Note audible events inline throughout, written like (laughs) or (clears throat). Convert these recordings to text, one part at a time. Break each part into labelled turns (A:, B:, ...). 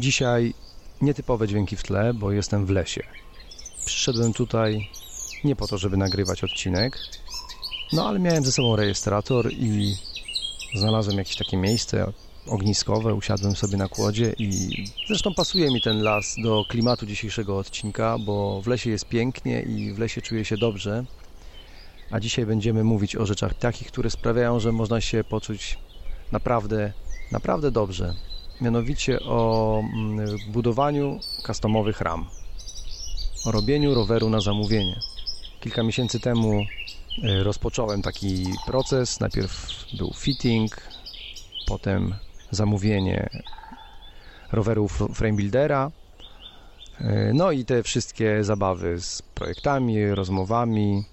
A: Dzisiaj nietypowe dźwięki w tle, bo jestem w lesie. Przyszedłem tutaj nie po to, żeby nagrywać odcinek, no ale miałem ze sobą rejestrator i znalazłem jakieś takie miejsce ogniskowe, usiadłem sobie na kłodzie i zresztą pasuje mi ten las do klimatu dzisiejszego odcinka, bo w lesie jest pięknie i w lesie czuję się dobrze. A dzisiaj będziemy mówić o rzeczach takich, które sprawiają, że można się poczuć naprawdę, naprawdę dobrze. Mianowicie o mm, budowaniu customowych ram, o robieniu roweru na zamówienie. Kilka miesięcy temu e, rozpocząłem taki proces. Najpierw był fitting, potem zamówienie roweru frame buildera. E, no i te wszystkie zabawy z projektami, rozmowami,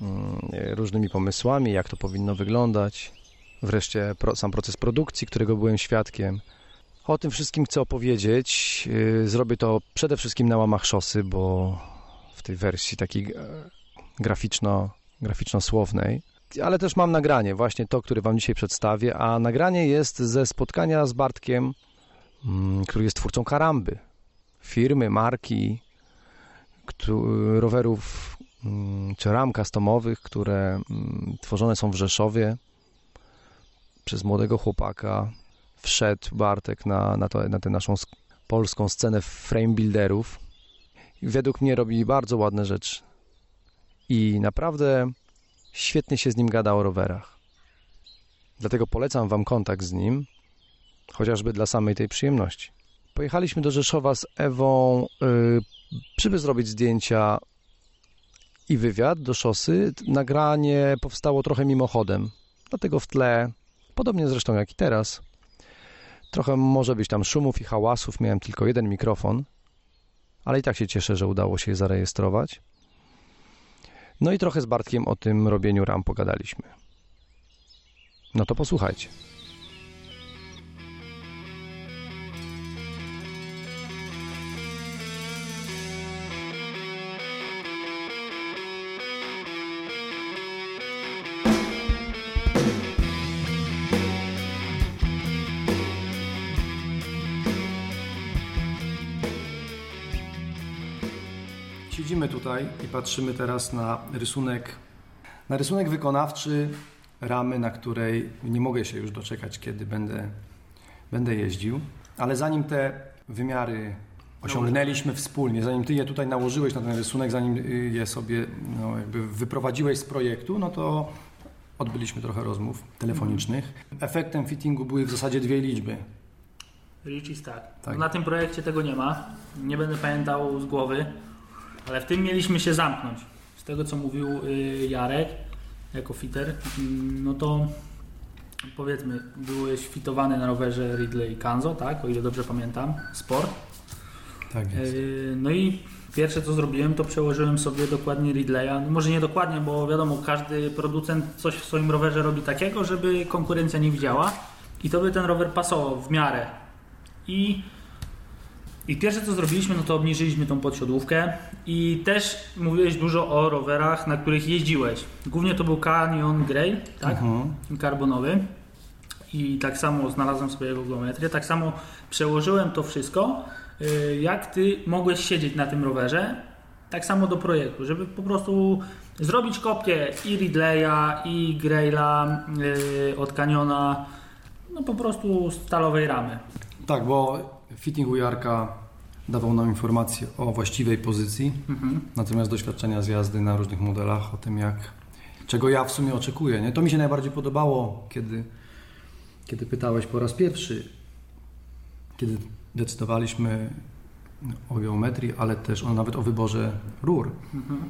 A: mm, różnymi pomysłami, jak to powinno wyglądać. Wreszcie sam proces produkcji, którego byłem świadkiem. O tym wszystkim chcę opowiedzieć. E, zrobię to przede wszystkim na łamach szosy, bo w tej wersji takiej e, graficzno, graficzno-słownej. Ale też mam nagranie, właśnie to, które Wam dzisiaj przedstawię, a nagranie jest ze spotkania z Bartkiem, mm, który jest twórcą Karamby, firmy, marki, rowerów mm, czy ram customowych, które mm, tworzone są w Rzeszowie przez młodego chłopaka. Wszedł Bartek na, na, to, na tę naszą polską scenę frame builderów według mnie robi bardzo ładne rzeczy. I naprawdę świetnie się z nim gada o rowerach. Dlatego polecam Wam kontakt z nim, chociażby dla samej tej przyjemności. Pojechaliśmy do Rzeszowa z Ewą, yy, żeby zrobić zdjęcia i wywiad do szosy. Nagranie powstało trochę mimochodem, dlatego w tle, podobnie zresztą jak i teraz, trochę może być tam szumów i hałasów. Miałem tylko jeden mikrofon, ale i tak się cieszę, że udało się je zarejestrować. No i trochę z Bartkiem o tym robieniu ram pogadaliśmy. No to posłuchajcie. Siedzimy tutaj i patrzymy teraz na rysunek, na rysunek wykonawczy ramy, na której nie mogę się już doczekać, kiedy będę, będę jeździł. Ale zanim te wymiary osiągnęliśmy wspólnie, zanim ty je tutaj nałożyłeś na ten rysunek, zanim je sobie no, jakby wyprowadziłeś z projektu, no to odbyliśmy trochę rozmów telefonicznych. Efektem fittingu były w zasadzie dwie liczby.
B: Rich i tak. tak. Na tym projekcie tego nie ma. Nie będę pamiętał z głowy. Ale w tym mieliśmy się zamknąć. Z tego co mówił y, Jarek jako fiter, mm, no to powiedzmy, byłeś fitowany na rowerze Ridley Kanzo, tak? O ile dobrze pamiętam, sport.
A: Tak jest.
B: Y, no i pierwsze co zrobiłem, to przełożyłem sobie dokładnie Ridleya. No może nie dokładnie, bo wiadomo, każdy producent coś w swoim rowerze robi takiego, żeby konkurencja nie widziała i to by ten rower pasował w miarę. I i pierwsze co zrobiliśmy, no to obniżyliśmy tą podsiodłówkę i też mówiłeś dużo o rowerach, na których jeździłeś. Głównie to był Canyon Grey, tak? Mhm. Karbonowy. I tak samo znalazłem sobie jego geometrię. Tak samo przełożyłem to wszystko, y, jak ty mogłeś siedzieć na tym rowerze. Tak samo do projektu, żeby po prostu zrobić kopię i Ridleya, i Greyla yy, od Canyona, no po prostu stalowej ramy.
A: Tak, bo fitting Jarka dawał nam informacje o właściwej pozycji, mhm. natomiast doświadczenia z jazdy na różnych modelach, o tym jak, czego ja w sumie oczekuję. Nie? To mi się najbardziej podobało, kiedy, kiedy pytałeś po raz pierwszy, kiedy decydowaliśmy o geometrii, ale też o, nawet o wyborze rur. Mhm.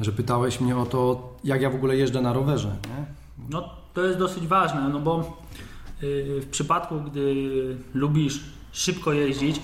A: Że pytałeś mnie o to, jak ja w ogóle jeżdżę na rowerze. Nie?
B: No to jest dosyć ważne, no bo yy, w przypadku, gdy lubisz szybko jeździć, y,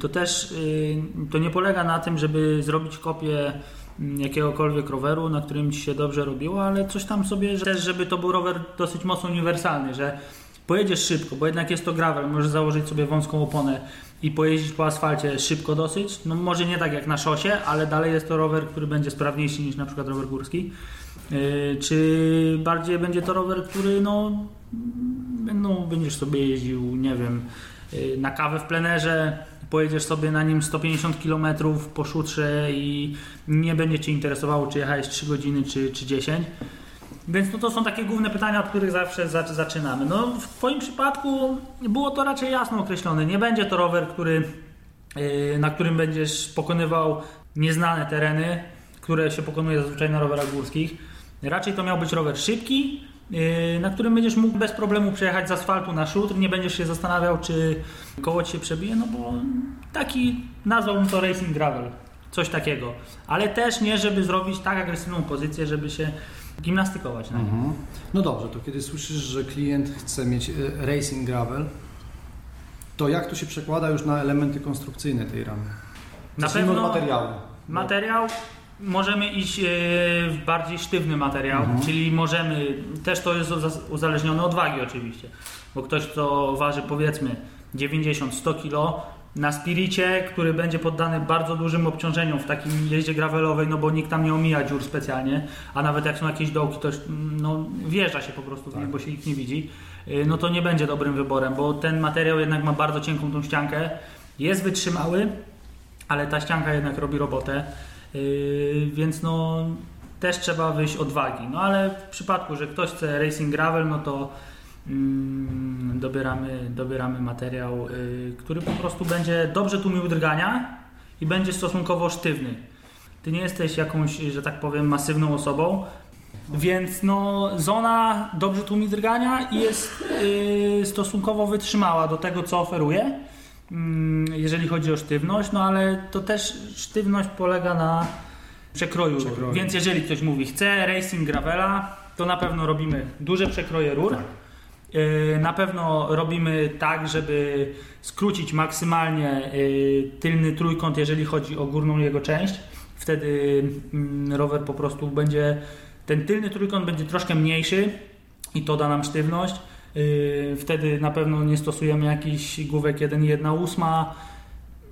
B: to też y, to nie polega na tym, żeby zrobić kopię mm, jakiegokolwiek roweru, na którym ci się dobrze robiło, ale coś tam sobie, też żeby to był rower dosyć mocno uniwersalny, że pojedziesz szybko, bo jednak jest to gravel, możesz założyć sobie wąską oponę i pojeździć po asfalcie szybko dosyć, no może nie tak jak na szosie, ale dalej jest to rower, który będzie sprawniejszy niż na przykład rower górski, y, czy bardziej będzie to rower, który no, no będziesz sobie jeździł, nie wiem, y, na kawę w plenerze, pojedziesz sobie na nim 150 km po szutrze i nie będzie Cię interesowało, czy jechałeś 3 godziny, czy, czy 10. Więc no to są takie główne pytania, od których zawsze zaczynamy. No, w Twoim przypadku było to raczej jasno określone. Nie będzie to rower, który, y, na którym będziesz pokonywał nieznane tereny, które się pokonuje zazwyczaj na rowerach górskich. Raczej to miał być rower szybki, na którym będziesz mógł bez problemu przejechać z asfaltu na szutr, nie będziesz się zastanawiał, czy koło ci się przebije, no bo taki, nazwałbym to racing gravel, coś takiego. Ale też nie, żeby zrobić tak agresywną pozycję, żeby się gimnastykować na nim. Mhm.
A: No dobrze, to kiedy słyszysz, że klient chce mieć y, racing gravel, to jak to się przekłada już na elementy konstrukcyjne tej ramy?
B: Na pewno materiału. Materiał możemy iść e, w bardziej sztywny materiał, mhm. czyli możemy, też to jest uzależnione od wagi oczywiście, bo ktoś kto waży powiedzmy 90-100 kg na spiricie, który będzie poddany bardzo dużym obciążeniom w takim jeździe gravelowej, no bo nikt tam nie omija dziur specjalnie, a nawet jak są jakieś dołki, to no, wjeżdża się po prostu w tak. nich, bo się ich nie widzi, e, no to nie będzie dobrym wyborem, bo ten materiał jednak ma bardzo cienką tą ściankę, jest wytrzymały, ale ta ścianka jednak robi robotę. Yy, więc no też trzeba wyjść od wagi. No ale w przypadku, że ktoś chce racing gravel, no to mm, dobieramy, dobieramy materiał, yy, który po prostu będzie dobrze tłumił drgania i będzie stosunkowo sztywny. Ty nie jesteś jakąś, że tak powiem, masywną osobą, więc no, zona dobrze tłumi drgania i jest yy, stosunkowo wytrzymała do tego, co oferuje. Mm, jeżeli chodzi o sztywność, no ale to też sztywność polega na przekroju, przekroju. Więc jeżeli ktoś mówi, chce racing gravela, to na pewno robimy duże przekroje rur. Tak. Y, na pewno robimy tak, żeby skrócić maksymalnie y, tylny trójkąt, jeżeli chodzi o górną jego część. Wtedy mm, rower po prostu będzie, ten tylny trójkąt będzie troszkę mniejszy i to da nam sztywność. Yy, wtedy na pewno nie stosujemy jakichś główek 1,1,8.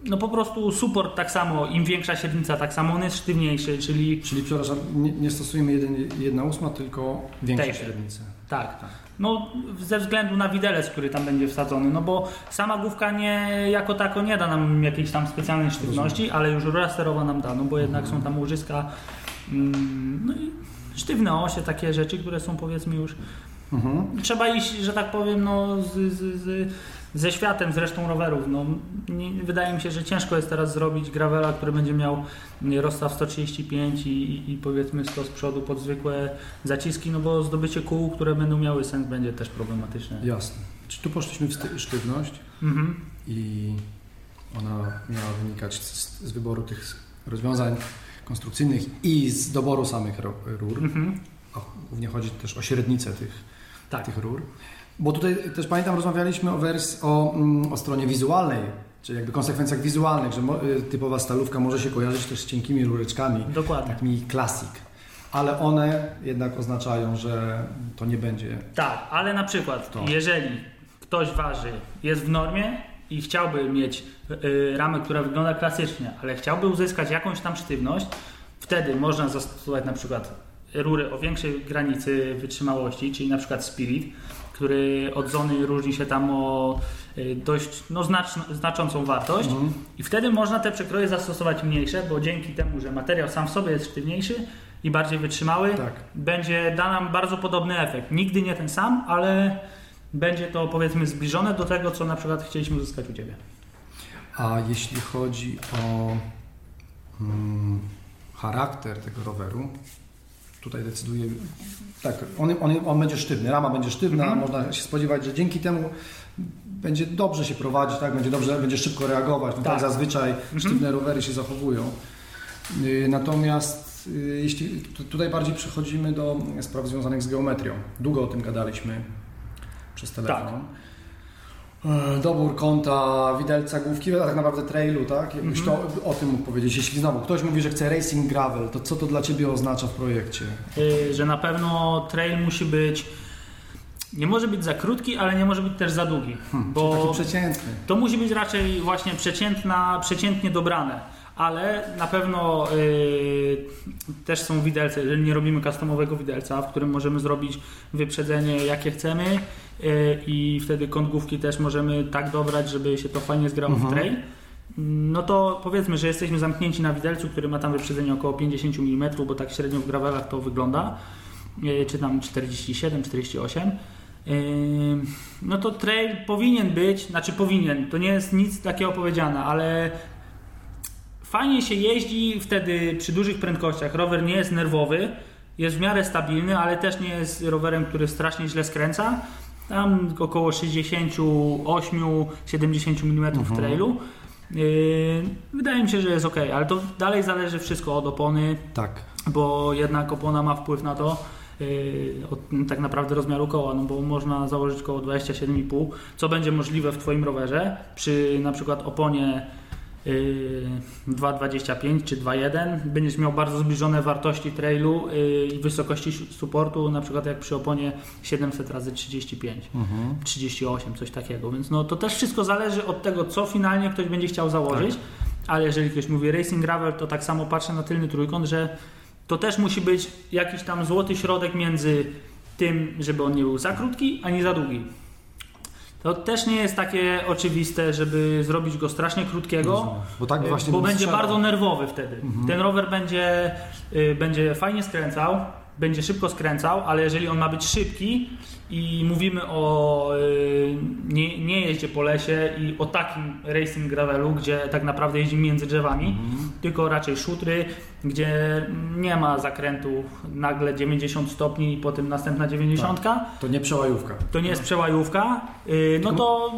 B: No po prostu support tak samo, im większa średnica, tak samo on jest sztywniejszy, czyli...
A: Czyli przepraszam, nie, nie stosujemy 1,8, tylko większą średnicę.
B: Tak. tak. No ze względu na widelec, który tam będzie wsadzony, no bo sama główka nie, jako tako nie da nam jakiejś tam specjalnej sztywności, Rozumiem. ale już rura sterowa nam da, no bo jednak mhm. są tam łożyska, mm, no i sztywne osie, takie rzeczy, które są powiedzmy już Mhm. Trzeba iść, że tak powiem, no, z, z, z, ze światem, z resztą rowerów. No, nie, wydaje mi się, że ciężko jest teraz zrobić gravela, który będzie miał rozstaw 135 i, i, i, powiedzmy 100 z przodu pod zwykłe zaciski, no bo zdobycie kół, które będą miały sens, będzie też problematyczne.
A: Jasne. Czy tu poszliśmy w sztywność mhm. i ona miała wynikać z, z, wyboru tych rozwiązań konstrukcyjnych i z doboru samych rur. Mhm. Głównie chodzi też o średnicę tych tak. tych rur. Bo tutaj też pamiętam, rozmawialiśmy o, wers- o, mm, o stronie wizualnej, czyli jakby konsekwencjach wizualnych, że y, typowa stalówka może się kojarzyć też z cienkimi rureczkami.
B: Dokładnie.
A: Takimi klasik. Ale one jednak oznaczają, że to nie będzie.
B: Tak, ale na przykład, to. jeżeli ktoś waży, jest w normie i chciałby mieć y, ramę, która wygląda klasycznie, ale chciałby uzyskać jakąś tam sztywność, wtedy można zastosować na przykład rury o większej granicy wytrzymałości, czyli na przykład Spirit, który od zony różni się tam o y, dość no, znaczno, znaczącą wartość mhm. i wtedy można te przekroje zastosować mniejsze, bo dzięki temu, że materiał sam w sobie jest sztywniejszy i bardziej wytrzymały, tak. będzie da nam bardzo podobny efekt. Nigdy nie ten sam, ale będzie to powiedzmy zbliżone do tego, co na przykład chcieliśmy uzyskać u Ciebie.
A: A jeśli chodzi o hmm, charakter tego roweru, tutaj decyduje. Tak, on, on, on będzie sztywny, rama będzie sztywna, mhm. można się spodziewać, że dzięki temu będzie dobrze się prowadzić, tak, będzie dobrze, będzie szybko reagować. No tak. tak zazwyczaj mhm. sztywne rowery się zachowują. Y, natomiast y, jeśli tutaj bardziej przechodzimy do spraw związanych z geometrią. Długo o tym gadaliśmy przez telefon. Tak. E, dobór kąta, widelca, główki, a tak naprawdę trailu, tak? Jakbyś mm -hmm. to o tym mógł powiedzieć. Jeśli znowu ktoś mówi, że chce racing gravel, to co to dla Ciebie oznacza w projekcie?
B: Yy, że na pewno trail musi być nie może być za krótki, ale nie może być też za długi.
A: Hmm, bo taki przeciętny.
B: To musi być raczej właśnie przeciętna, przeciętnie dobrane. Ale na pewno y, też są widelce, jeżeli nie robimy customowego widelca, w którym możemy zrobić wyprzedzenie jakie chcemy y, i wtedy kąt główki też możemy tak dobrać, żeby się to fajnie zgrało w trail, no to powiedzmy, że jesteśmy zamknięci na widelcu, który ma tam wyprzedzenie około 50 mm, bo tak średnio w gravelach to wygląda, y, czy tam 47, 48. Yy, No to trail powinien być, znaczy powinien, to nie jest nic takiego powiedziane, ale fajnie się jeździ wtedy przy dużych prędkościach. Rower nie jest nerwowy, jest w miarę stabilny, ale też nie jest rowerem, który strasznie źle skręca. Tam około 68-70 mm w trailu. Yy, Wydaje mi się, że jest ok, ale to dalej zależy wszystko od opony,
A: Tak.
B: bo jednak opona ma wpływ na to, yy, od tak naprawdę rozmiaru koła, no bo można założyć koło 27,5, co będzie możliwe w Twoim rowerze przy na przykład oponie 2,25 czy 2,1 będziesz miał bardzo zbliżone wartości trailu yy, i wysokości supportu, na przykład jak przy oponie 700 razy 35 38, coś takiego, więc no to też wszystko zależy od tego, co finalnie ktoś będzie chciał założyć, ale jeżeli ktoś mówi racing gravel, to tak samo patrzę na tylny trójkąt, że to też musi być jakiś tam złoty środek między tym, żeby on nie był za krótki, ani za długi. To też nie jest takie oczywiste, żeby zrobić go strasznie krótkiego,
A: Rozumiem. Bo tak właśnie
B: bo będzie
A: strzelał.
B: bardzo nerwowy wtedy. Ten rower będzie, y, będzie fajnie skręcał, będzie szybko skręcał, ale jeżeli on ma być szybki i mówimy o y, nie, nie jeździe po lesie i o takim racing gravelu, gdzie tak naprawdę jeździ między drzewami, tylko raczej szutry, gdzie nie ma zakrętu nagle 90 stopni i potem następna 90
A: To nie przełajówka.
B: to nie jest przełajówka, yy, no to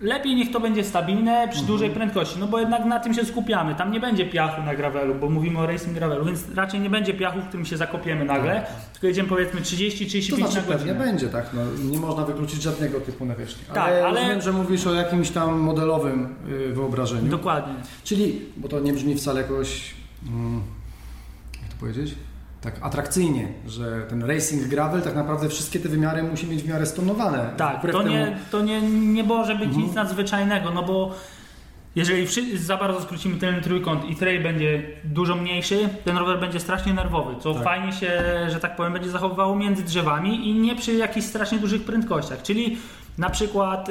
B: lepiej niech to będzie stabilne przy dużej prędkości, no bo jednak na tym się skupiamy. Tam nie będzie piachu na gravelu, bo mówimy o racing gravelu, więc raczej nie będzie piachu, w którym się zakopiemy nagle, tylko jedziemy powiedzmy 30-35
A: To znaczy
B: na
A: pewnie
B: godzinę.
A: będzie, tak? No, nie można wykluczyć żadnego typu nawierzchni.
B: Tak,
A: ale,
B: ale-
A: rozumiem, że mówisz o jakimś tam modelowym y, wyobrażeniu.
B: Dokładnie.
A: Czyli, bo to nie brzmi wcale jakoś, mm, jak to powiedzieć? Tak atrakcyjnie, że ten racing gravel tak naprawdę wszystkie te wymiary musi mieć w miarę stonowane.
B: Tak, to
A: temu-
B: nie, to nie, nie może być nic nadzwyczajnego, no bo jeżeli za bardzo skrócimy ten trójkąt i trail będzie dużo mniejszy, ten rower będzie strasznie nerwowy, co
A: Tak.
B: fajnie się, że tak powiem, będzie zachowywało między drzewami i nie przy jakichś strasznie dużych prędkościach, czyli na przykład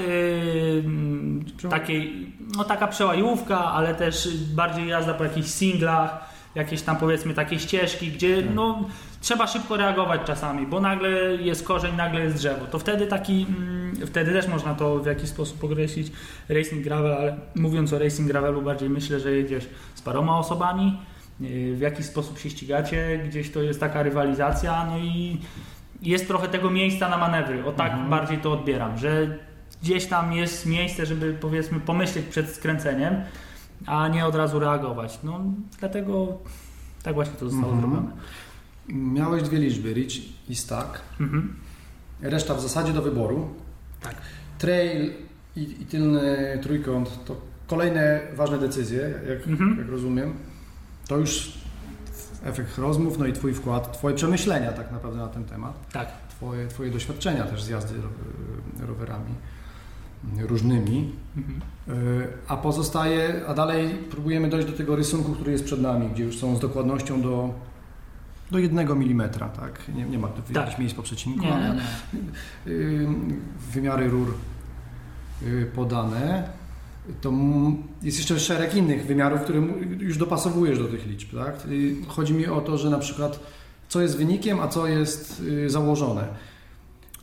B: yy, takiej, no taka przełajówka, ale też bardziej jazda po jakichś singlach, jakieś tam powiedzmy takie ścieżki, gdzie
A: Tak.
B: no, trzeba szybko reagować czasami, bo nagle jest korzeń, nagle jest drzewo. To wtedy taki, mm, wtedy też można to w jakiś sposób określić racing gravel, ale mówiąc o racing gravelu bardziej myślę, że jedziesz z paroma osobami, yy, w jakiś sposób się ścigacie, gdzieś to jest taka rywalizacja, no i jest trochę tego miejsca na manewry. O tak bardziej to odbieram, że gdzieś tam jest miejsce, żeby powiedzmy pomyśleć przed skręceniem, a nie od razu reagować. No dlatego tak właśnie to zostało
A: Mhm.
B: zrobione.
A: Miałeś dwie liczby, rich i stack.
B: Mhm.
A: Reszta w zasadzie do wyboru.
B: Tak.
A: Trail i, i tylny trójkąt to kolejne ważne decyzje, jak,
B: Mhm.
A: jak rozumiem. To już efekt rozmów, no i Twój wkład, Twoje przemyślenia tak naprawdę na ten temat.
B: Tak.
A: Twoje, twoje doświadczenia też z jazdy ro- rowerami różnymi.
B: Mhm.
A: Y, A pozostaje, a dalej próbujemy dojść do tego rysunku, który jest przed nami, gdzie już są z dokładnością do, do jednego milimetra, tak? Nie, nie ma tu
B: Tak.
A: jakichś miejsc po przecinku,
B: Nie,
A: ale
B: nie,
A: y, wymiary rur y, podane. To jest jeszcze szereg innych wymiarów, które już dopasowujesz do tych liczb. Tak? Czyli Chodzi mi o to, że na przykład co jest wynikiem, a co jest y, założone.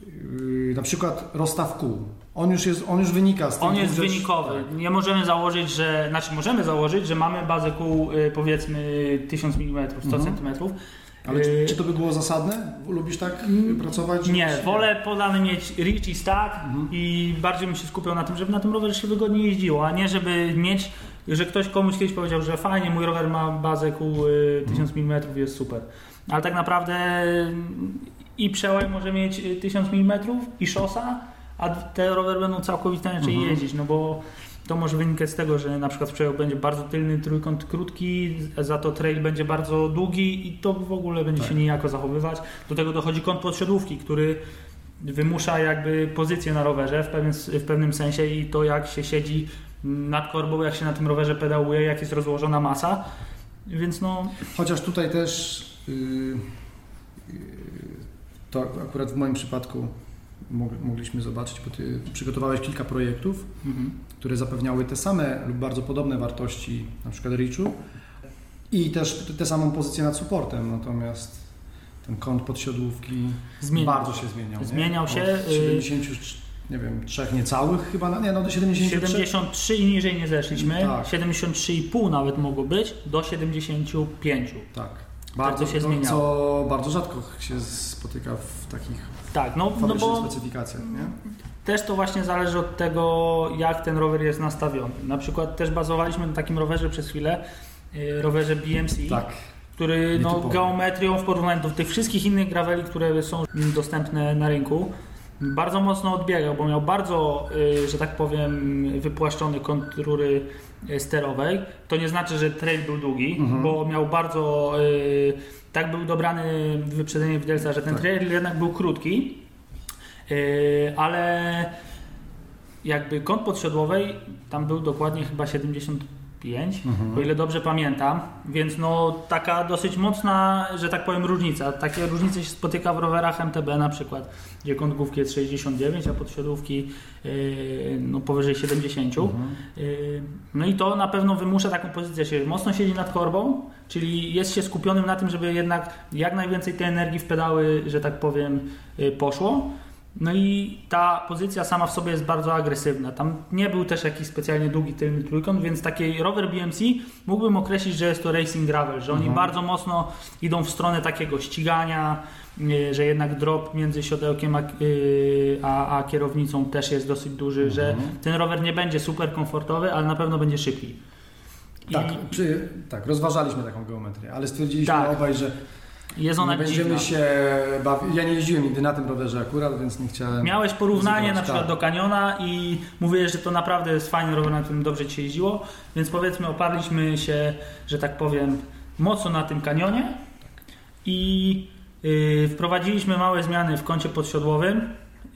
A: Y, Na przykład rozstaw kół. On już, jest, on już wynika z tych
B: On jest wynikowy.
A: Tak.
B: Nie możemy założyć, że. Znaczy, możemy założyć, że mamy bazę kół y, powiedzmy 1000 mm, 100
A: Mhm.
B: cm.
A: Ale czy, czy to by było zasadne? Lubisz tak pracować?
B: Nie, wolę podany mieć reach i stack
A: Mhm.
B: i bardziej bym się skupiał na tym, żeby na tym rowerze się wygodnie jeździło, a nie żeby mieć, że ktoś komuś kiedyś powiedział, że fajnie, mój rower ma bazę kół y, 1000 mm, jest super. Ale tak naprawdę y, i przełaj może mieć y, 1000 mm i szosa, a te rowery będą całkowicie inaczej
A: Mhm.
B: jeździć, no bo to może wynikać z tego, że na przykład przełaj będzie bardzo tylny trójkąt krótki, za to trail będzie bardzo długi i to w ogóle będzie
A: Tak.
B: się niejako zachowywać. Do tego dochodzi kąt podsiadłówki, który wymusza jakby pozycję na rowerze w pewnym, w pewnym sensie i to jak się siedzi nad korbą, jak się na tym rowerze pedałuje, jak jest rozłożona masa. Więc no.
A: Chociaż tutaj też yy, to akurat w moim przypadku mogliśmy zobaczyć, bo ty przygotowałeś kilka projektów, mhm. które zapewniały te same lub bardzo podobne wartości, na przykład Richu i też tę samą pozycję nad supportem, natomiast ten kąt podsiodłówki Zmienił. bardzo się zmieniał.
B: Zmieniał
A: nie?
B: się.
A: Od 70, y- nie wiem, trzech niecałych chyba, nie, no do 73.
B: 73 i niżej nie zeszliśmy, tak. 73,5 nawet mogło być, do 75.
A: Tak. Bardzo się zmieniało. Co bardzo rzadko się spotyka w takich tak, no, no bo specyfikacjach, nie?
B: Też to właśnie zależy od tego, jak ten rower jest nastawiony. Na przykład też bazowaliśmy na takim rowerze przez chwilę, y, rowerze BMC. Tak który no, geometrią w porównaniu do tych wszystkich innych graveli, które są dostępne na rynku, bardzo mocno odbiegał, bo miał bardzo, y, że tak powiem, wypłaszczony kąt rury y, sterowej. To nie znaczy, że trail był długi, mhm. bo miał bardzo, y, tak był dobrany wyprzedzenie widelca, że ten tak. trail jednak był krótki, ale jakby kąt podsiodłowej tam był dokładnie chyba 70 5, mhm. o ile dobrze pamiętam, więc no taka dosyć mocna, że tak powiem, różnica. Takie różnice się spotyka w rowerach MTB na przykład, gdzie kąt główki jest 69, a podsiodówki yy, no powyżej 70. Mhm. Yy, no i to na pewno wymusza taką pozycję, się mocno siedzi nad korbą, czyli jest się skupionym na tym, żeby jednak jak najwięcej tej energii w pedały, że tak powiem, yy, poszło. No i ta pozycja sama w sobie jest bardzo agresywna. Tam nie był też jakiś specjalnie długi tylny trójkąt, więc taki rower BMC mógłbym określić, że jest to racing gravel, że oni mhm. bardzo mocno idą w stronę takiego ścigania, że jednak drop między siodełkiem a, y, a, a kierownicą też jest dosyć duży, mhm. że ten rower nie będzie super komfortowy, ale na pewno będzie szybki.
A: Tak, czy, tak, rozważaliśmy taką geometrię, ale stwierdziliśmy tak. obaj, że
B: jest ona
A: nie będziemy
B: dziwna.
A: się bawić. Ja nie jeździłem nigdy na tym rowerze akurat, więc nie chciałem.
B: Miałeś porównanie na przykład tak. do kaniona i mówię, że to naprawdę jest fajny rower, na którym dobrze ci się jeździło, więc powiedzmy oparliśmy się, że tak powiem, mocno na tym kanionie i yy, wprowadziliśmy małe zmiany w kącie podsiodłowym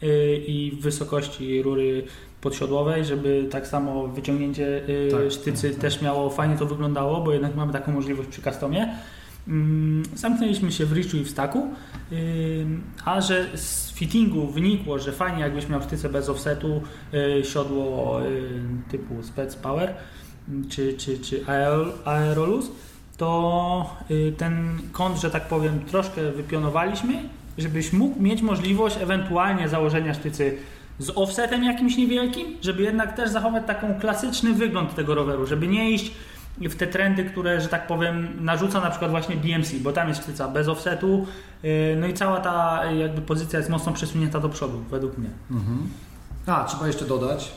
B: yy, i w wysokości rury podsiodłowej, żeby tak samo wyciągnięcie yy, tak, sztycy tak, tak. też miało fajnie to wyglądało, bo jednak mamy taką możliwość przy customie. Mm, zamknęliśmy się w Richu i w Staku, a że z fittingu wynikło, że fajnie jakbyś miał sztyce bez offsetu, y, siodło typu Spec Power czy, czy, czy Aerolus, to y, ten kąt, że tak powiem, troszkę wypionowaliśmy, żebyś mógł mieć możliwość ewentualnie założenia sztycy z offsetem jakimś niewielkim, żeby jednak też zachować taką klasyczny wygląd tego roweru, żeby nie iść w te trendy, które, że tak powiem, narzuca na przykład właśnie BMC, bo tam jest sztyca bez offsetu, y, no i cała ta jakby pozycja jest mocno przesunięta do przodu, według mnie. Mhm.
A: A, trzeba jeszcze dodać,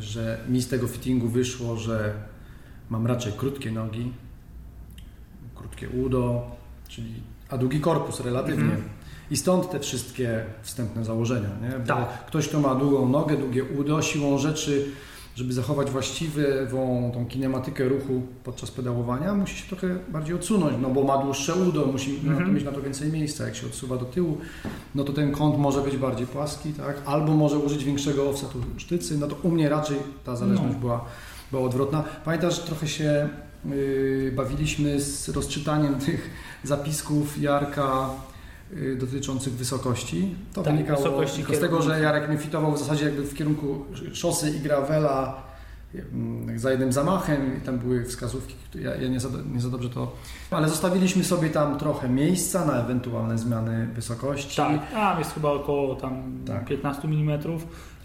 A: że mi z tego fittingu wyszło, że mam raczej krótkie nogi, krótkie udo, czyli, a długi korpus relatywnie. Mhm. I stąd te wszystkie wstępne założenia. Nie? Bo tak. Ktoś, kto ma długą nogę, długie udo, siłą rzeczy żeby zachować właściwą tą kinematykę ruchu podczas pedałowania, musi się trochę bardziej odsunąć, no bo ma dłuższe udo, musi mhm. mieć na to więcej miejsca. Jak się odsuwa do tyłu, no to ten kąt może być bardziej płaski, tak? albo może użyć większego offsetu sztycy, no to u mnie raczej ta zależność no. była, była odwrotna. Pamiętasz, trochę się yy, bawiliśmy z rozczytaniem (laughs) tych zapisków Jarka dotyczących wysokości. To tak, wynikało wysokości z tego, że Jarek mnie fitował w zasadzie jakby w kierunku szosy i gravela mm, za jednym zamachem i tam były wskazówki, ja, ja nie, za, nie za dobrze to... Ale zostawiliśmy sobie tam trochę miejsca na ewentualne zmiany wysokości.
B: Tak, tam jest chyba około tam tak. 15 mm.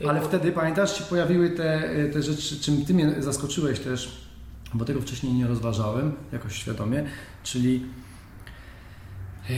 A: Ale wtedy, pamiętasz, się pojawiły te, te rzeczy, czym Ty mnie zaskoczyłeś też, bo tego wcześniej nie rozważałem jakoś świadomie, czyli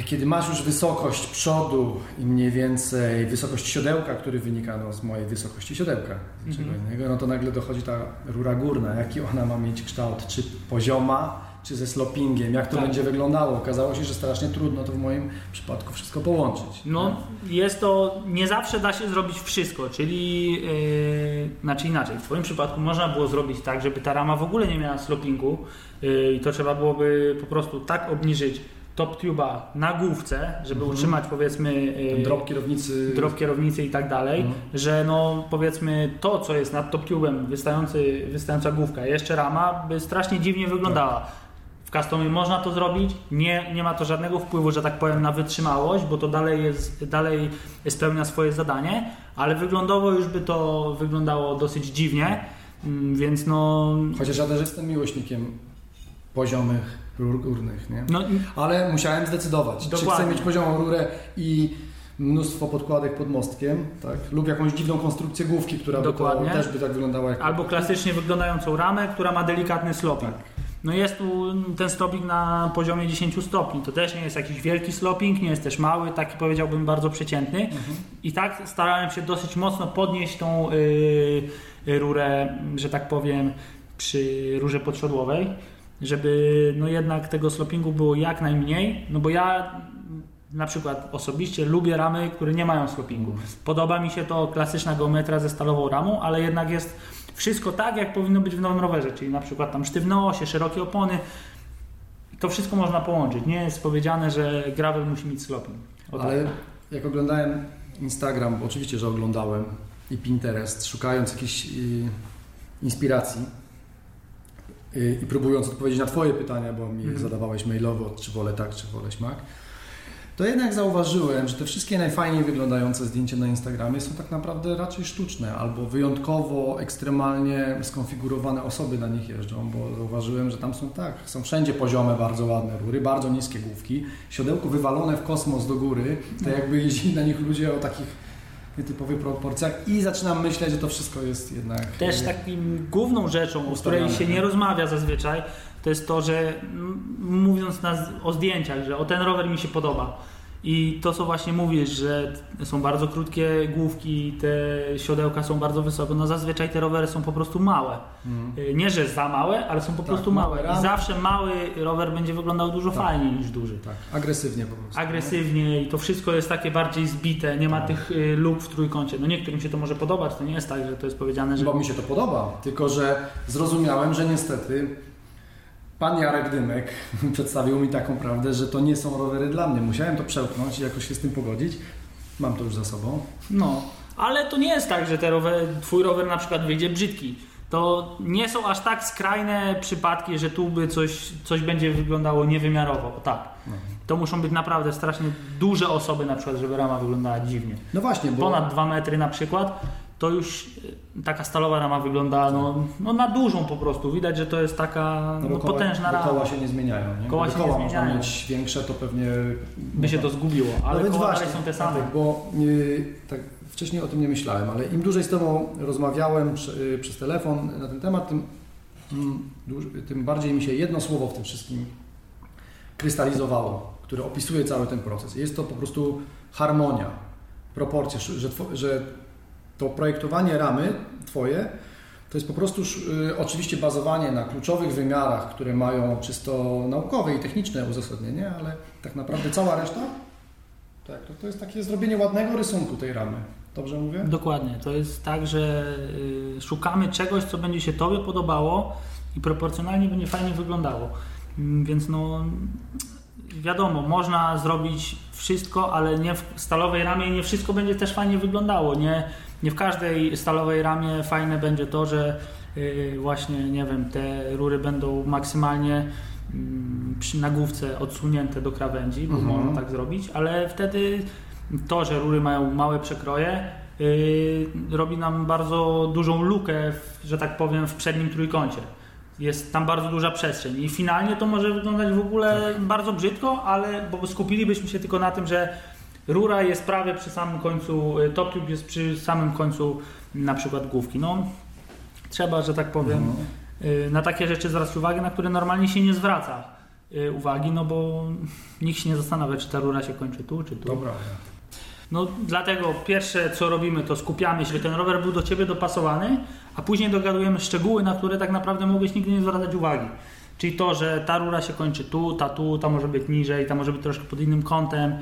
A: kiedy masz już wysokość przodu i mniej więcej wysokość siodełka, który wynika no, z mojej wysokości siodełka, mm -hmm. innego, no to nagle dochodzi ta rura górna, jaki ona ma mieć kształt, czy pozioma, czy ze slopingiem, jak to tak. będzie wyglądało. Okazało się, że strasznie trudno to w moim przypadku wszystko połączyć.
B: No, jest to, nie zawsze da się zrobić wszystko, czyli yy, znaczy inaczej, w Twoim przypadku można było zrobić tak, żeby ta rama w ogóle nie miała slopingu yy, i to trzeba byłoby po prostu tak obniżyć top tuba na główce, żeby
A: Mhm.
B: utrzymać powiedzmy y,
A: Ten drop kierownicy.
B: drop kierownicy i tak dalej,
A: Mhm.
B: że no powiedzmy to, co jest nad top tubem, wystający, wystająca główka, jeszcze rama, by strasznie dziwnie wyglądała. W customie można to zrobić, nie, nie ma to żadnego wpływu, że tak powiem, na wytrzymałość, bo to dalej, jest, dalej spełnia swoje zadanie, ale wyglądowo już by to wyglądało dosyć dziwnie, mm, więc no...
A: Chociaż ja też jestem miłośnikiem poziomych rur górnych, nie?
B: no
A: Ale musiałem zdecydować, czy
B: Dokładnie.
A: chcę mieć poziomą rurę i mnóstwo podkładek pod mostkiem, tak? lub jakąś dziwną konstrukcję główki, która by
B: Dokładnie.
A: to, też by tak wyglądała jak
B: Albo klasycznie wyglądającą ramę, która ma delikatny sloping. No jest tu ten sloping na poziomie 10 stopni. To też nie jest jakiś wielki sloping, nie jest też mały, taki powiedziałbym bardzo przeciętny. I tak starałem się dosyć mocno podnieść tą yy, rurę, że tak powiem, przy rurze podsiodłowej, żeby no jednak tego slopingu było jak najmniej, no bo ja na przykład osobiście lubię ramy, które nie mają slopingu. Podoba mi się to klasyczna geometria ze stalową ramą, ale jednak jest wszystko tak, jak powinno być w nowym rowerze, czyli na przykład tam sztywne osie, szerokie opony. To wszystko można połączyć. Nie jest powiedziane, że gravel musi mieć sloping. Tak.
A: Ale jak oglądałem Instagram, oczywiście, że oglądałem i Pinterest, szukając jakiejś y, inspiracji i próbując odpowiedzieć na Twoje pytania, bo mi
B: Mhm.
A: zadawałeś mailowo, czy wolę tak, czy wolę śmak, to jednak zauważyłem, że te wszystkie najfajniej wyglądające zdjęcia na Instagramie są tak naprawdę raczej sztuczne albo wyjątkowo, ekstremalnie skonfigurowane osoby na nich jeżdżą, bo zauważyłem, że tam są tak, są wszędzie poziome, bardzo ładne rury, bardzo niskie główki, siodełko wywalone w kosmos do góry, tak jakby jeździli na nich ludzie o takich nietypowych proporcjach i zaczynam myśleć, że to wszystko jest jednak...
B: Też takim główną rzeczą, o której się nie rozmawia zazwyczaj, to jest to, że mówiąc na, o zdjęciach, że o ten rower mi się podoba. I to, co właśnie mówisz, że są bardzo krótkie główki, te siodełka są bardzo wysoko, no zazwyczaj te rowery są po prostu małe. Y, Nie, że za małe, ale są po
A: Tak,
B: prostu
A: małe
B: małe. I zawsze mały rower będzie wyglądał dużo
A: Tak.
B: fajniej niż duży.
A: Tak, agresywnie po prostu.
B: Agresywnie i to wszystko jest takie bardziej zbite, nie ma tych y, luk w trójkącie. No niektórym się to może podobać, to nie jest tak, że to jest powiedziane, że...
A: Bo mi się to podoba, tylko że zrozumiałem, że niestety pan Jarek Dymek (laughs) przedstawił mi taką prawdę, że to nie są rowery dla mnie. Musiałem to przełknąć i jakoś się z tym pogodzić. Mam to już za sobą.
B: No, ale to nie jest tak, że te rower, twój rower na przykład wyjdzie brzydki. To nie są aż tak skrajne przypadki, że tu by coś, coś będzie wyglądało niewymiarowo. Tak.
A: No.
B: To muszą być naprawdę strasznie duże osoby na przykład, żeby rama wyglądała dziwnie.
A: No właśnie, bo
B: Ponad 2 metry na przykład, to już y, taka stalowa rama wygląda no, no na dużą po prostu. Widać, że to jest taka
A: no
B: no,
A: koła,
B: potężna rama.
A: koła się nie zmieniają. Nie?
B: Koła się nie
A: koła można
B: zmieniają.
A: mieć większe, to pewnie...
B: By się to zgubiło, ale
A: no więc
B: koła
A: właśnie,
B: są te same.
A: Tak, bo yy, tak wcześniej o tym nie myślałem, ale im dłużej z Tobą rozmawiałem przy, yy, przez telefon na ten temat, tym, mm, tym bardziej mi się jedno słowo w tym wszystkim krystalizowało, które opisuje cały ten proces. Jest to po prostu harmonia, proporcje, że, że to projektowanie ramy Twoje to jest po prostu y, oczywiście bazowanie na kluczowych wymiarach, które mają czysto naukowe i techniczne uzasadnienie, ale tak naprawdę cała reszta tak, to, to jest takie zrobienie ładnego rysunku tej ramy. Dobrze mówię?
B: Dokładnie. To jest tak, że y, szukamy czegoś, co będzie się Tobie podobało i proporcjonalnie będzie fajnie wyglądało. Mm, Więc no wiadomo, można zrobić wszystko, ale nie w stalowej ramie nie wszystko będzie też fajnie wyglądało. Nie, nie w każdej stalowej ramie fajne będzie to, że y, właśnie, nie wiem, te rury będą maksymalnie mm, przy nagłówce odsunięte do krawędzi, bo
A: Mhm.
B: można tak zrobić, ale wtedy to, że rury mają małe przekroje, yy, robi nam bardzo dużą lukę, w, że tak powiem, w przednim trójkącie. Jest tam bardzo duża przestrzeń i finalnie to może wyglądać w ogóle bardzo brzydko, ale bo skupilibyśmy się tylko na tym, że rura jest prawie przy samym końcu, y, top tube jest przy samym końcu na przykład główki. No, trzeba, że tak powiem,
A: Mhm.
B: y, na takie rzeczy zwracać uwagę, na które normalnie się nie zwraca y, uwagi, no bo nikt się nie zastanawia, czy ta rura się kończy tu, czy tu.
A: Dobra.
B: No dlatego pierwsze co robimy, to skupiamy się, ten rower był do Ciebie dopasowany, a później dogadujemy szczegóły, na które tak naprawdę mogłeś nigdy nie zwracać uwagi. Czyli to, że ta rura się kończy tu, ta tu, ta może być niżej, ta może być troszkę pod innym kątem.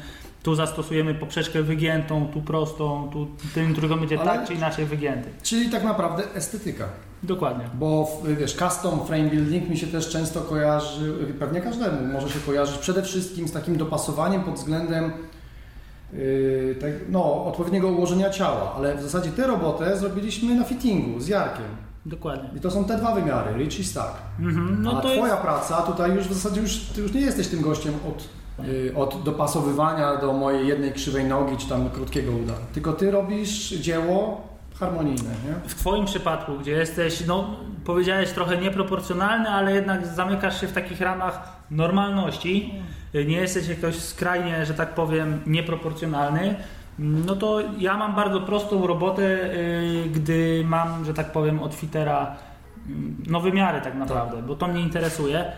B: Tu zastosujemy poprzeczkę wygiętą, tu prostą, tu ten trójkąt będzie
A: Ale-
B: tak czy inaczej wygięty.
A: Czyli tak naprawdę estetyka.
B: Dokładnie.
A: Bo wiesz, custom frame building mi się też często kojarzy, pewnie każdemu może się kojarzyć przede wszystkim z takim dopasowaniem pod względem yy, tak, no, odpowiedniego ułożenia ciała, ale w zasadzie tę robotę zrobiliśmy na fittingu z Jarkiem.
B: Dokładnie.
A: I to są te dwa wymiary, rich i stack.
B: Mhm, no
A: A
B: to
A: twoja
B: jest,
A: praca tutaj już w zasadzie już, ty już nie jesteś tym gościem od, od dopasowywania do mojej jednej krzywej nogi czy tam krótkiego uda, tylko ty robisz dzieło harmonijne, nie?
B: w Twoim przypadku, gdzie jesteś, no powiedziałeś trochę nieproporcjonalny, ale jednak zamykasz się w takich ramach normalności, nie jesteś jakoś skrajnie, że tak powiem, nieproporcjonalny, no to ja mam bardzo prostą robotę, yy, gdy mam, że tak powiem, od fitera mm, no wymiary tak naprawdę, bo to mnie interesuje.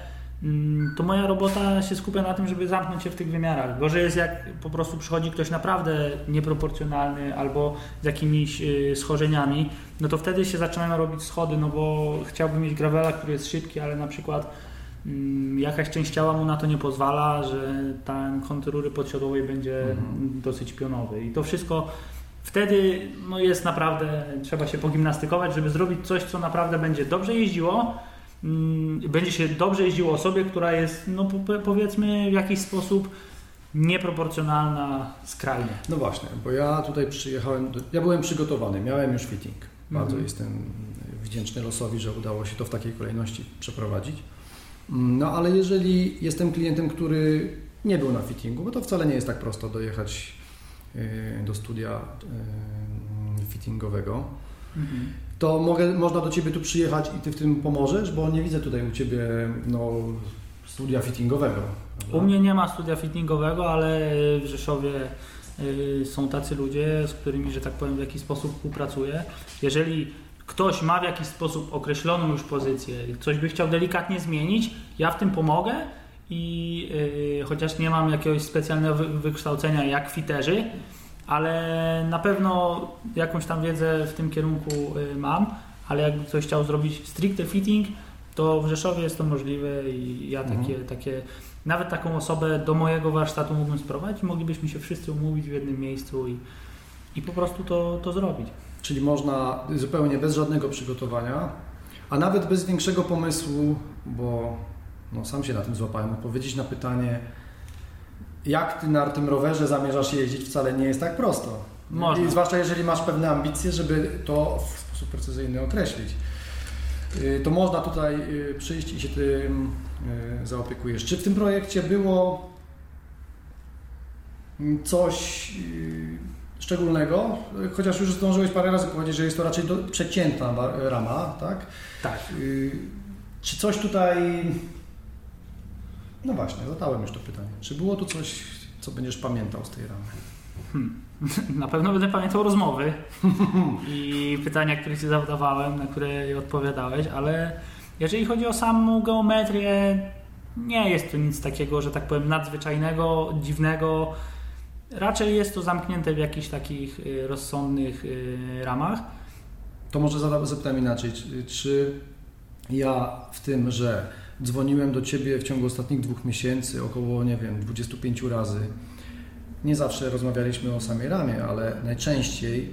B: Mm, To moja robota się skupia na tym, żeby zamknąć się w tych wymiarach. Gorzej jest jak po prostu przychodzi ktoś naprawdę nieproporcjonalny albo z jakimiś y, schorzeniami, no to wtedy się zaczynają robić schody, no bo chciałbym mieć gravela, który jest szybki, ale na przykład mm, jakaś część ciała mu na to nie pozwala, że ten kąt rury podsiodowej będzie dosyć pionowy. I to wszystko wtedy no jest naprawdę, trzeba się pogimnastykować, żeby zrobić coś, co naprawdę będzie dobrze jeździło, będzie się dobrze jeździło osobie, która jest, no po- powiedzmy, w jakiś sposób nieproporcjonalna skrajnie.
A: No właśnie, bo ja tutaj przyjechałem, ja byłem przygotowany, miałem już fitting. Bardzo
B: Mhm.
A: jestem wdzięczny losowi, że udało się to w takiej kolejności przeprowadzić. Mm, No ale jeżeli jestem klientem, który nie był na fittingu, bo to wcale nie jest tak prosto dojechać y, do studia y, fittingowego, to mogę, można do Ciebie tu przyjechać i Ty w tym pomożesz, bo nie widzę tutaj u Ciebie no, studia fittingowego. prawda?
B: U mnie nie ma studia fittingowego, ale w Rzeszowie y, są tacy ludzie, z którymi, że tak powiem, w jakiś sposób współpracuję. Jeżeli ktoś ma w jakiś sposób określoną już pozycję, coś by chciał delikatnie zmienić, ja w tym pomogę i y, chociaż nie mam jakiegoś specjalnego wy- wykształcenia jak fiterzy, ale na pewno jakąś tam wiedzę w tym kierunku y, mam, ale jakby ktoś chciał zrobić stricte fitting, to w Rzeszowie jest to możliwe i ja
A: Mhm.
B: takie, takie nawet taką osobę do mojego warsztatu mógłbym sprowadzić, moglibyśmy się wszyscy umówić w jednym miejscu i, i po prostu to, to zrobić.
A: Czyli można zupełnie bez żadnego przygotowania, a nawet bez większego pomysłu, bo no, sam się na tym złapałem, odpowiedzieć na pytanie, jak ty na tym rowerze zamierzasz jeździć, wcale nie jest tak prosto.
B: Można.
A: I zwłaszcza jeżeli masz pewne ambicje, żeby to w sposób precyzyjny określić. Y, To można tutaj y, przyjść i się tym y, zaopiekujesz. Czy w tym projekcie było coś szczególnego? Chociaż już zdążyłeś parę razy powiedzieć, że jest to raczej do, przeciętna rama, tak?
B: Tak.
A: Czy coś tutaj... No właśnie, zadałem już to pytanie. Czy było tu coś, co będziesz pamiętał z tej ramy? (laughs)
B: Na pewno będę pamiętał rozmowy (laughs) i pytania, które Ci zadawałem, na które odpowiadałeś, ale jeżeli chodzi o samą geometrię, nie jest to nic takiego, że tak powiem, nadzwyczajnego, dziwnego. Raczej jest to zamknięte w jakichś takich y, rozsądnych y, ramach.
A: To może zapytam inaczej. Czy ja w tym, że dzwoniłem do Ciebie w ciągu ostatnich dwóch miesięcy około, nie wiem, 25 razy, nie zawsze rozmawialiśmy o samej ramie, ale najczęściej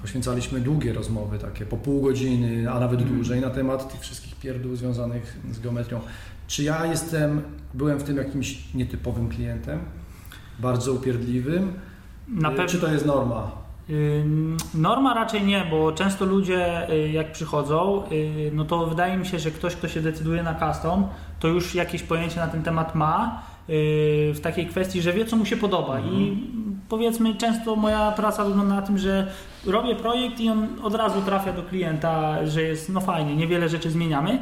A: poświęcaliśmy długie rozmowy, takie po pół godziny, a nawet dłużej, na temat tych wszystkich pierdół związanych z geometrią. Czy ja jestem, byłem w tym jakimś nietypowym klientem, bardzo upierdliwym,
B: pewno.
A: czy to jest norma?
B: Norma raczej nie, bo często ludzie y, jak przychodzą, y, no to wydaje mi się, że ktoś, kto się decyduje na custom, to już jakieś pojęcie na ten temat ma y, w takiej kwestii, że wie co mu się podoba i powiedzmy często moja praca wygląda na tym, że robię projekt i on od razu trafia do klienta, że jest no fajnie, niewiele rzeczy zmieniamy.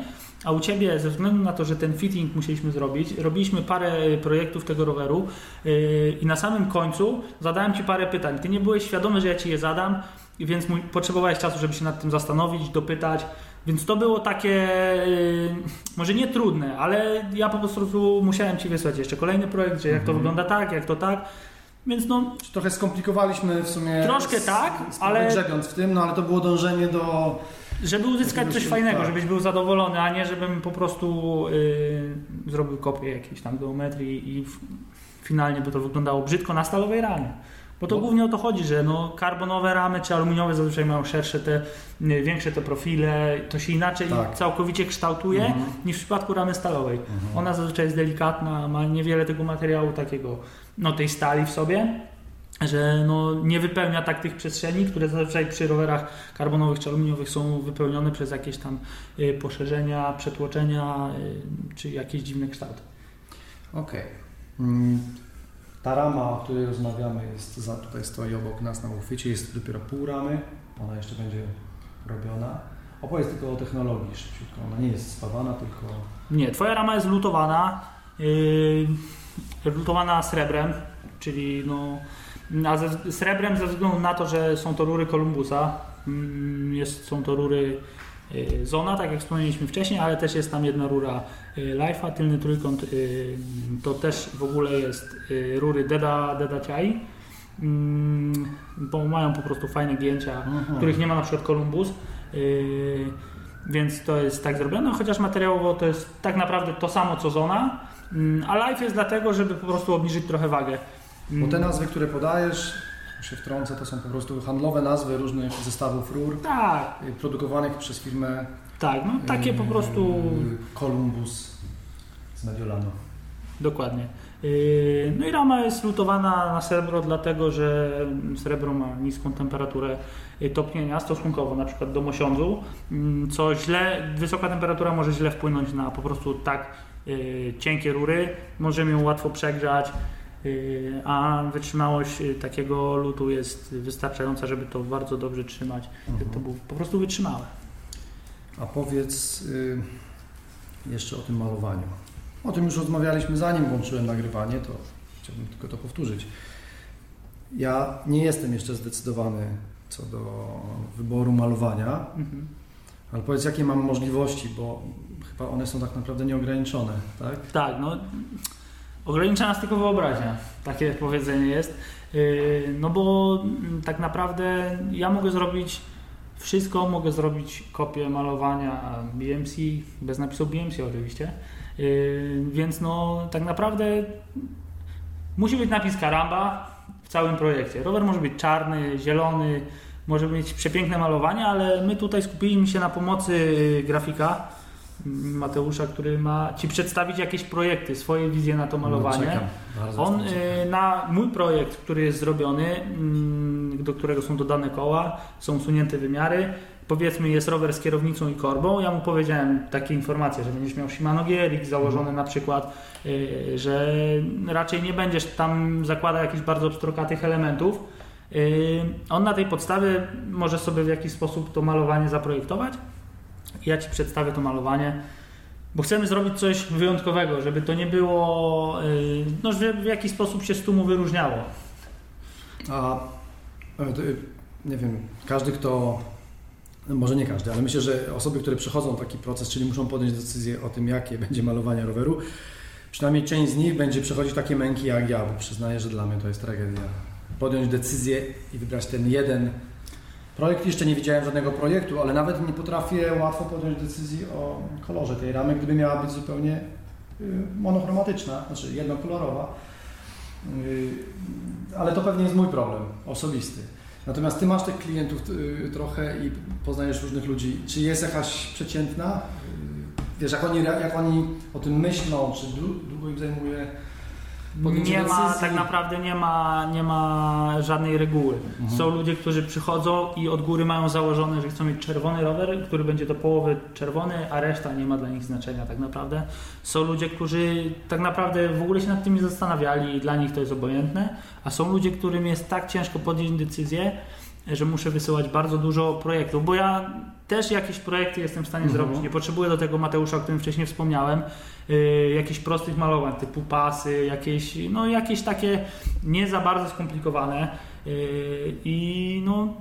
B: A u Ciebie, ze względu na to, że ten fitting musieliśmy zrobić, robiliśmy parę projektów tego roweru yy, i na samym końcu zadałem Ci parę pytań. Ty nie byłeś świadomy, że ja Ci je zadam, więc mój, potrzebowałeś czasu, żeby się nad tym zastanowić, dopytać. Więc to było takie, yy, może nie trudne, ale ja po prostu musiałem Ci wysłać jeszcze kolejny projekt, że jak to wygląda tak, jak to tak. Więc no,
A: Trochę skomplikowaliśmy w sumie.
B: Troszkę tak,
A: sprawę
B: ale-
A: grzebiąc w tym, no ale to było dążenie do
B: Żeby uzyskać coś fajnego, żebyś był zadowolony, a nie żebym po prostu yy, zrobił kopię jakiejś tam geometrii i w, finalnie by to wyglądało brzydko na stalowej ramie. Bo to
A: No.
B: głównie o to chodzi, że no, karbonowe ramy czy aluminiowe zazwyczaj mają szersze te, y, większe te profile, to się inaczej
A: Tak.
B: całkowicie kształtuje
A: Mhm.
B: niż w przypadku ramy stalowej.
A: Mhm.
B: Ona zazwyczaj jest delikatna, ma niewiele tego materiału takiego, no tej stali w sobie, że no, nie wypełnia tak tych przestrzeni, które zazwyczaj przy rowerach karbonowych czy aluminiowych są wypełnione przez jakieś tam y, poszerzenia, przetłoczenia y, czy jakieś dziwne kształty.
A: Okej. Mm, Ta rama, o której rozmawiamy, jest za, tutaj stoi obok nas na uchwycie, jest dopiero pół ramy, ona jeszcze będzie robiona. Opowiedz tylko o technologii szybciutko, ona nie jest spawana, tylko...
B: Nie, twoja rama jest lutowana, yy, lutowana srebrem, czyli no, a ze, srebrem ze względu na to, że są to rury Columbusa, mm, jest, są to rury yy, Zona, tak jak wspomnieliśmy wcześniej, ale też jest tam jedna rura yy, Life'a, tylny trójkąt yy, to też w ogóle jest rury Deda, Deda Chai, mm, bo mają po prostu fajne gięcia,
A: Mhm.
B: których nie ma na przykład Columbus. Więc to jest tak zrobione, chociaż materiałowo to jest tak naprawdę to samo co Zona, mm, a Life jest dlatego, żeby po prostu obniżyć trochę wagę. Mm,
A: Bo te nazwy, które podajesz, się wtrącę, to są po prostu handlowe nazwy różnych zestawów rur
B: Tak,
A: y, produkowanych przez firmę
B: tak, no takie po
A: y,
B: prostu
A: Columbus z Mediolanu.
B: dokładnie. Yy, No i rama jest lutowana na srebro, dlatego że srebro ma niską temperaturę topnienia stosunkowo na przykład do mosiądzu, mm, co źle, wysoka temperatura może źle wpłynąć na po prostu tak cienkie rury, możemy ją łatwo przegrzać, a wytrzymałość yy, takiego lutu jest wystarczająca, żeby to bardzo dobrze trzymać, żeby to było po prostu wytrzymałe.
A: A powiedz y, jeszcze o tym malowaniu. O tym już rozmawialiśmy zanim włączyłem nagrywanie, to chciałbym tylko to powtórzyć. Ja nie jestem jeszcze zdecydowany co do wyboru malowania,
B: Mhm.
A: ale powiedz jakie mam możliwości, bo chyba one są tak naprawdę nieograniczone, tak?
B: Tak, no ogranicza nas tylko wyobraźnia, takie powiedzenie jest. Yy, No bo mm, tak naprawdę ja mogę zrobić wszystko, mogę zrobić kopię malowania BMC, bez napisu BMC oczywiście, Yy, więc no tak naprawdę musi być napis Karamba w całym projekcie. Rower może być czarny, zielony, może mieć przepiękne malowanie, ale my tutaj skupiliśmy się na pomocy grafika Mateusza, który ma Ci przedstawić jakieś projekty, swoje wizje na to malowanie.
A: No,
B: On y, na mój projekt, który jest zrobiony, mm, do którego są dodane koła, są usunięte wymiary. Powiedzmy, jest rower z kierownicą i korbą. Ja mu powiedziałem takie informacje, że będziesz miał Shimano GRX założony
A: Mhm.
B: na przykład, y, że raczej nie będziesz tam zakładał jakichś bardzo pstrokatych elementów. Y, On na tej podstawie może sobie w jakiś sposób to malowanie zaprojektować. Ja Ci przedstawię to malowanie. Bo chcemy zrobić coś wyjątkowego, żeby to nie było, yy, no, żeby w jakiś sposób się z tłumu wyróżniało.
A: A e, y, nie wiem, każdy kto, no może nie każdy, ale myślę, że osoby, które przechodzą taki proces, czyli muszą podjąć decyzję o tym, jakie (laughs) będzie malowanie roweru, przynajmniej część z nich będzie przechodzić takie męki jak ja, bo przyznaję, że dla mnie to jest tragedia. Podjąć decyzję i wybrać ten jeden projekt. Jeszcze nie widziałem żadnego projektu, ale nawet nie potrafię łatwo podjąć decyzji o kolorze tej ramy, gdyby miała być zupełnie y, monochromatyczna, znaczy jednokolorowa. Y, Ale to pewnie jest mój problem osobisty. Natomiast ty masz tych klientów y, trochę i poznajesz różnych ludzi. Czy jest jakaś przeciętna? Wiesz, jak oni, jak oni o tym myślą, czy dłu- długo im zajmuje
B: Nie ma, tak naprawdę nie ma, nie ma żadnej reguły.
A: Mhm.
B: Są ludzie, którzy przychodzą i od góry mają założone, że chcą mieć czerwony rower, który będzie do połowy czerwony, a reszta nie ma dla nich znaczenia tak naprawdę. Są ludzie, którzy tak naprawdę w ogóle się nad tym nie zastanawiali i dla nich to jest obojętne, a są ludzie, którym jest tak ciężko podjąć decyzję, że muszę wysyłać bardzo dużo projektów, bo ja też jakieś projekty jestem w stanie
A: Mhm.
B: zrobić. Nie potrzebuję do tego Mateusza, o którym wcześniej wspomniałem, yy, jakichś prostych malowań typu pasy, jakieś, no, jakieś takie nie za bardzo skomplikowane. Yy, I no,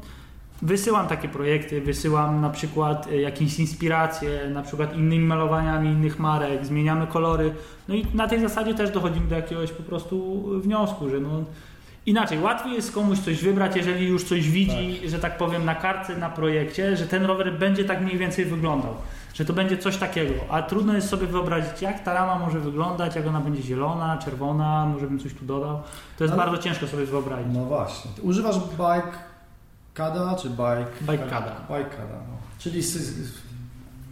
B: wysyłam takie projekty, wysyłam na przykład y, jakieś inspiracje, na przykład innymi malowaniami innych marek, zmieniamy kolory. No i na tej zasadzie też dochodzimy do jakiegoś po prostu wniosku, że no, Inaczej, łatwiej jest komuś coś wybrać, jeżeli już coś widzi, że tak powiem, na kartce, na projekcie, że ten rower będzie tak mniej więcej wyglądał. Że to będzie coś takiego. A trudno jest sobie wyobrazić, jak ta rama może wyglądać, jak ona będzie zielona, czerwona, może bym coś tu dodał. To jest bardzo ciężko sobie wyobrazić.
A: No właśnie. Ty używasz bike kada czy bike?
B: Bike Kada.
A: Bike kada, no. Czyli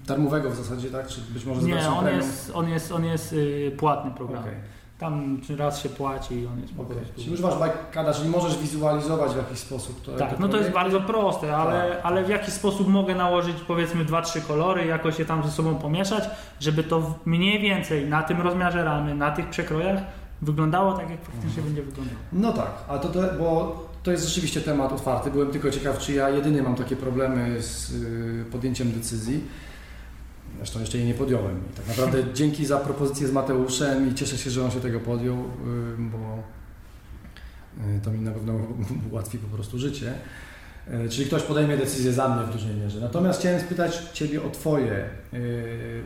A: darmowego w zasadzie, tak? Czy być może z
B: Nie, on
A: premium?
B: jest, on jest, on jest y, płatny program.
A: Okej,
B: Tam raz się płaci i on jest po prostu...
A: Czyli używasz bike kada, czyli możesz wizualizować w jakiś sposób to
B: Tak, no to jest bardzo proste, ale,
A: Tak.
B: ale w jaki sposób mogę nałożyć powiedzmy dwa, trzy kolory, jakoś je tam ze sobą pomieszać, żeby to mniej więcej na tym rozmiarze ramy, na tych przekrojach wyglądało tak, jak faktycznie
A: Mhm.
B: będzie wyglądało.
A: No tak, a to, to, bo to jest rzeczywiście temat otwarty. Byłem tylko ciekaw, czy ja jedyny mam takie problemy z y, podjęciem decyzji. Zresztą jeszcze jej nie podjąłem. I tak naprawdę (laughs) dzięki za propozycję z Mateuszem i cieszę się, że on się tego podjął, y, bo y, to mi na pewno (laughs) ułatwi po prostu życie. Y, Czyli ktoś podejmie decyzję za mnie w dużej mierze. Natomiast chciałem spytać Ciebie o Twoje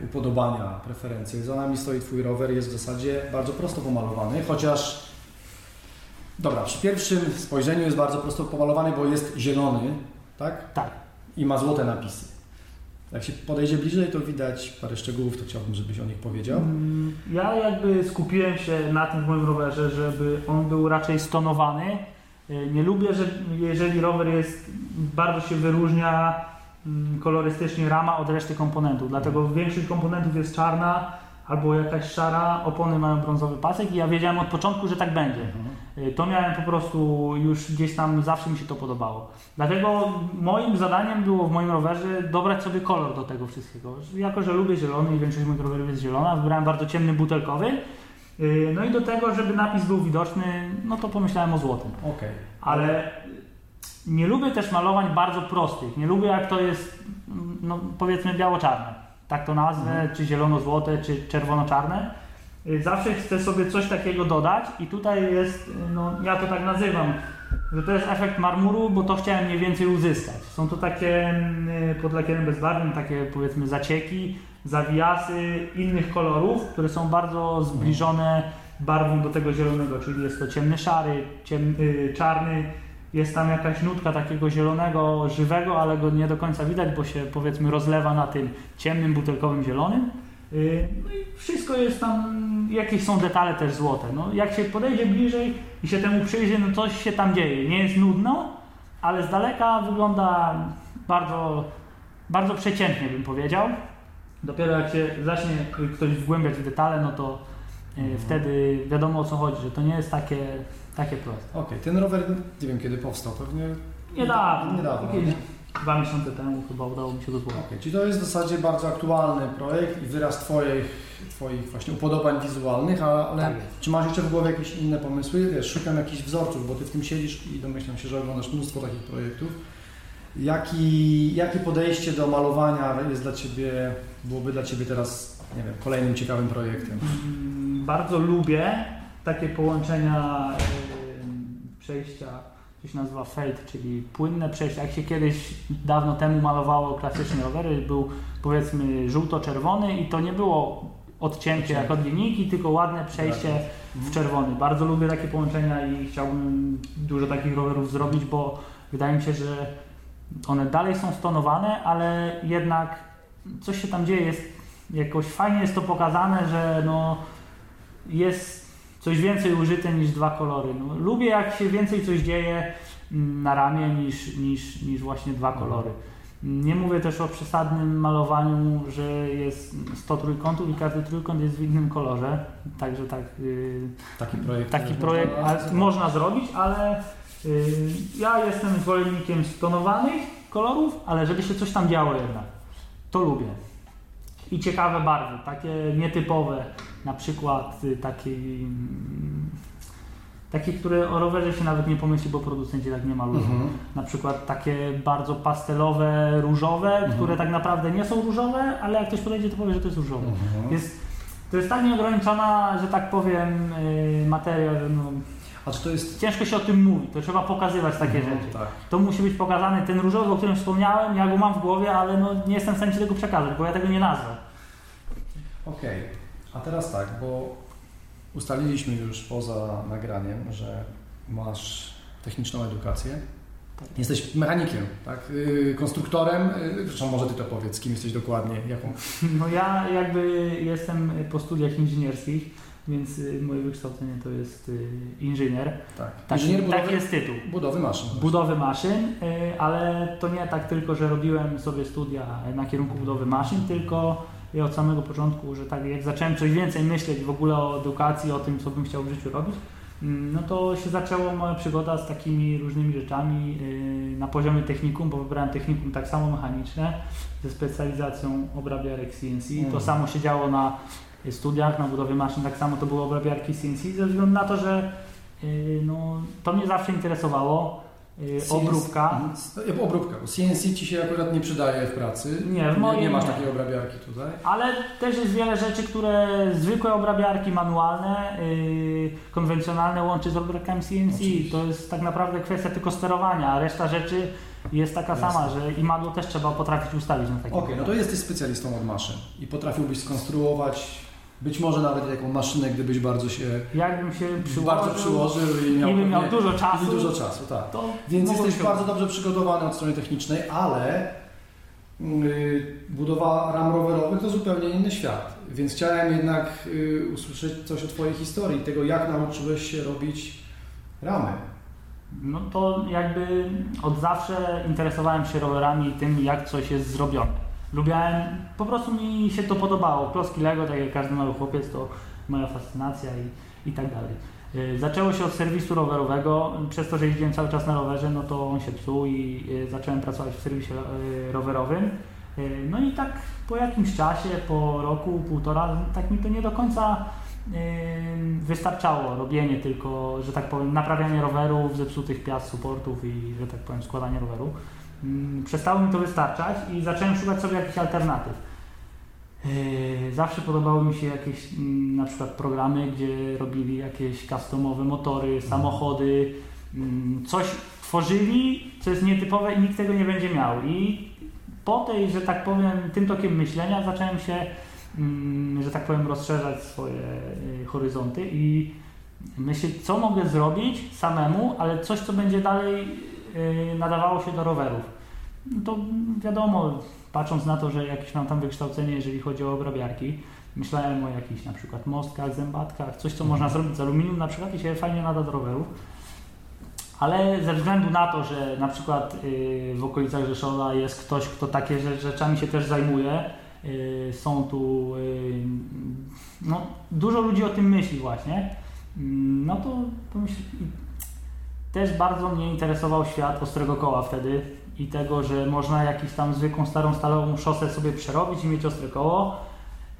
A: upodobania, preferencje. Za nami stoi Twój rower, jest w zasadzie bardzo prosto pomalowany, chociaż Dobra, przy pierwszym spojrzeniu jest bardzo prosto pomalowany, bo jest zielony, tak?
B: Tak.
A: I ma złote napisy. Jak się podejdzie bliżej, to widać parę szczegółów, to chciałbym, żebyś o nich powiedział.
B: Mm, Ja jakby skupiłem się na tym w moim rowerze, żeby on był raczej stonowany. Y, Nie lubię, że jeżeli rower jest, bardzo się wyróżnia mm, kolorystycznie rama od reszty komponentów. Dlatego większość komponentów jest czarna albo jakaś szara, opony mają brązowy pasek i ja wiedziałem od początku, że tak będzie. Y, To miałem po prostu już gdzieś tam, zawsze mi się to podobało. Dlatego moim zadaniem było w moim rowerze dobrać sobie kolor do tego wszystkiego. Jako, że lubię zielony i większość moich rowerów jest zielona, wybrałem bardzo ciemny butelkowy. Y, No i do tego, żeby napis był widoczny, no to pomyślałem o złotym.
A: Okej.
B: Ale nie lubię też malowań bardzo prostych. Nie lubię jak to jest, no powiedzmy biało-czarne. Tak to nazwę, czy zielono-złote, czy czerwono-czarne. Y, Zawsze chcę sobie coś takiego dodać i tutaj jest, no ja to tak nazywam, że to jest efekt marmuru, bo to chciałem mniej więcej uzyskać. Są to takie y, pod lakierem bezbarwnym, takie powiedzmy zacieki, zawijasy innych kolorów, które są bardzo zbliżone barwą do tego zielonego, czyli jest to ciemny szary, ciem, y, czarny, jest tam jakaś nutka takiego zielonego, żywego, ale go nie do końca widać, bo się powiedzmy rozlewa na tym ciemnym, butelkowym zielonym. Y, No i wszystko jest tam, jakieś są detale też złote. No, jak się podejdzie bliżej i się temu przyjrzy, no coś się tam dzieje. Nie jest nudno, ale z daleka wygląda bardzo, bardzo przeciętnie bym powiedział. Dopiero jak się zacznie ktoś wgłębiać w detale, no to y, wtedy wiadomo o co chodzi, że to nie jest takie, takie proste.
A: Okej, ten rower nie wiem kiedy powstał, pewnie
B: Niedawno,
A: Niedawno.
B: jakieś
A: nie?
B: Dwa miesiące temu chyba udało mi się go złożyć.
A: Okej, czyli to jest w zasadzie bardzo aktualny projekt i wyraz Twoich, twoich właśnie upodobań wizualnych, ale
B: Tak
A: czy masz jeszcze w głowie jakieś inne pomysły? Wiesz, szukam jakichś wzorców, bo Ty w tym siedzisz i domyślam się, że oglądasz mnóstwo takich projektów. Jaki, jakie podejście do malowania jest dla Ciebie, byłoby dla Ciebie teraz, nie wiem, kolejnym ciekawym projektem?
B: Mm, Bardzo lubię takie połączenia przejścia, to się nazywa fade, czyli płynne przejścia. Jak się kiedyś dawno temu malowało klasyczne rowery, był powiedzmy żółto-czerwony i to nie było odcięcie jak od linijki, tylko ładne przejście w czerwony. Bardzo lubię takie połączenia i chciałbym dużo takich rowerów zrobić, bo wydaje mi się, że one dalej są stonowane, ale jednak coś się tam dzieje, jest jakoś fajnie jest to pokazane, że no jest coś więcej użyte niż dwa kolory. No, lubię jak się więcej coś dzieje mm, na ramię niż, niż, niż właśnie dwa kolory. Nie mówię też o przesadnym malowaniu, że jest 100 trójkątów i każdy trójkąt jest w innym kolorze. Także tak, yy,
A: Taki projekt.
B: taki projekt
A: można
B: można zrobić, ale yy, ja jestem zwolennikiem stonowanych kolorów, ale żeby się coś tam działo jednak. To lubię. I ciekawe barwy, takie nietypowe, na przykład y, takie, mm, takie, które o rowerze się nawet nie pomyśli, bo producenci tak nie malują.
A: Mhm.
B: Na przykład takie bardzo pastelowe, różowe,
A: Mhm.
B: które tak naprawdę nie są różowe, ale jak ktoś podejdzie, to powie, że to jest różowe.
A: Mhm.
B: Jest, to jest tak nieograniczona, że tak powiem, yy, materia, że no,
A: A czy to jest...
B: ciężko się o tym mówi, to trzeba pokazywać takie
A: Mhm,
B: rzeczy.
A: Tak.
B: To musi być pokazany ten różowy, o którym wspomniałem, ja go mam w głowie, ale no, nie jestem w stanie Ci tego przekazać, bo ja tego nie nazwę.
A: Okej, a teraz tak, bo ustaliliśmy już poza nagraniem, że masz techniczną edukację. Jesteś mechanikiem, tak? Yy, konstruktorem. Yy, Zresztą może ty to powiedz, kim jesteś dokładnie, jaką.
B: No ja jakby jestem po studiach inżynierskich, więc y, moje wykształcenie to jest y, inżynier.
A: Tak.
B: Taki,
A: Inżynier budowy,
B: taki jest tytuł.
A: budowy maszyn.
B: Budowy maszyn, y, ale to nie tak tylko, że robiłem sobie studia na kierunku budowy maszyn, tylko ja od samego początku, że tak jak zacząłem coś więcej myśleć w ogóle o edukacji, o tym, co bym chciał w życiu robić, mm, no to się zaczęła moja przygoda z takimi różnymi rzeczami na poziomie technikum, bo wybrałem technikum tak samo mechaniczne ze specjalizacją obrabiarek CNC. To
A: Mhm.
B: samo się działo na studiach, na budowie maszyn, tak samo to były obrabiarki CNC, ze względu na to, że y, no, to mnie zawsze interesowało. y, Obróbka.
A: Mhm. Obróbka, bo CNC ci się akurat nie przydaje w pracy.
B: Nie, w
A: nie,
B: moim
A: nie masz
B: nie.
A: takiej obrabiarki tutaj.
B: Ale też jest wiele rzeczy, które zwykłe obrabiarki manualne, yy, konwencjonalne łączy z obróbkami CNC.
A: Oczywiście.
B: To jest tak naprawdę kwestia tylko sterowania, a reszta rzeczy jest taka
A: Jasne.
B: sama, że imadło też trzeba potrafić ustawić na takim.
A: Okej, no to jesteś specjalistą od maszyn i potrafiłbyś skonstruować być może nawet taką maszynę, gdybyś bardzo się
B: Jakbym się przyłożył,
A: bardzo przyłożył i miał,
B: i bym miał
A: pewnie-
B: dużo czasu,
A: i dużo czasu, tak. Więc jesteś
B: się
A: bardzo dobrze przygotowany od strony technicznej, ale yy, budowa ram rowerowych to zupełnie inny świat. Więc chciałem jednak yy, usłyszeć coś o Twojej historii, tego jak nauczyłeś się robić ramy.
B: No to jakby od zawsze interesowałem się rowerami i tym, jak coś jest zrobione. Lubiałem, po prostu mi się to podobało. Klocki Lego, tak jak każdy mały chłopiec, to moja fascynacja i, i tak dalej. Y, Zaczęło się od serwisu rowerowego. Przez to, że jeździłem cały czas na rowerze, no to on się psuł i y, zacząłem pracować w serwisie y, rowerowym. No i tak po jakimś czasie, po roku, półtora, tak mi to nie do końca wystarczało robienie tylko, że tak powiem, naprawianie rowerów, zepsutych piast, supportów i, że tak powiem, składanie roweru. Ym, Przestało mi to wystarczać i zacząłem szukać sobie jakichś alternatyw. Yy, Zawsze podobały mi się jakieś mm, na przykład programy, gdzie robili jakieś customowe motory, samochody, mm, coś tworzyli, co jest nietypowe i nikt tego nie będzie miał. I po tej, że tak powiem, tym tokiem myślenia zacząłem się mm, że tak powiem, rozszerzać swoje y, horyzonty i myśleć, co mogę zrobić samemu, ale coś, co będzie dalej nadawało się do rowerów. No to wiadomo, patrząc na to, że jakieś mam tam wykształcenie, jeżeli chodzi o obrabiarki, myślałem o jakichś na przykład mostkach, zębatkach, coś, co można zrobić z aluminium na przykład i się fajnie nada do rowerów. Ale ze względu na to, że na przykład y, w okolicach Rzeszowa jest ktoś, kto takie rze- rzeczami się też zajmuje, y, są tu y, no, dużo ludzi o tym myśli właśnie, Mm, no to i też bardzo mnie interesował świat ostrego koła wtedy i tego, że można jakąś tam zwykłą starą stalową szosę sobie przerobić i mieć ostre koło.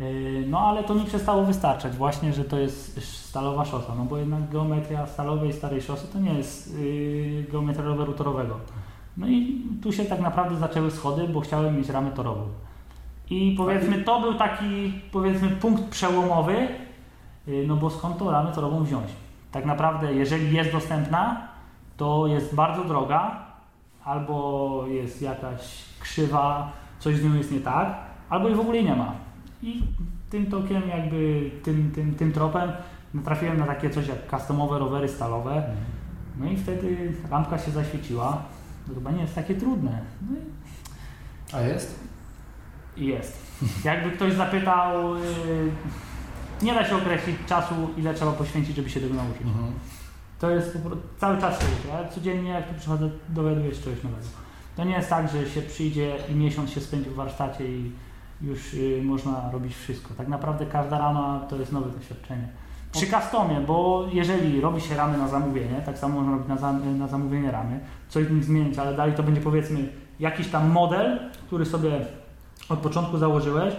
B: Yy, No ale to mi przestało wystarczać właśnie, że to jest stalowa szosa, no bo jednak geometria stalowej starej szosy to nie jest yy, geometria roweru torowego. No i tu się tak naprawdę zaczęły schody, bo chciałem mieć ramę torową. I powiedzmy to był taki powiedzmy punkt przełomowy, yy, no bo skąd tą ramę torową wziąć? Tak naprawdę jeżeli jest dostępna, to jest bardzo droga, albo jest jakaś krzywa, coś z nią jest nie tak, albo jej w ogóle nie ma. I tym tokiem, jakby tym, tym, tym tropem natrafiłem na takie coś jak customowe rowery stalowe. No i wtedy lampka się zaświeciła. To chyba nie jest takie trudne. No
A: A jest?
B: i jest. Jakby ktoś zapytał, yy, nie da się określić czasu, ile trzeba poświęcić, żeby się tego nauczyć.
A: Mhm.
B: To jest cały czas się. Ja codziennie jak tu przychodzę, dowiaduję się czegoś nowego. To nie jest tak, że się przyjdzie i miesiąc się spędzi w warsztacie i już y, można robić wszystko. Tak naprawdę każda rama to jest nowe doświadczenie. Przy customie, bo jeżeli robi się ramy na zamówienie, tak samo można robić na, zam- na zamówienie ramy, coś w nich zmienić, ale dalej to będzie powiedzmy jakiś tam model, który sobie od początku założyłeś,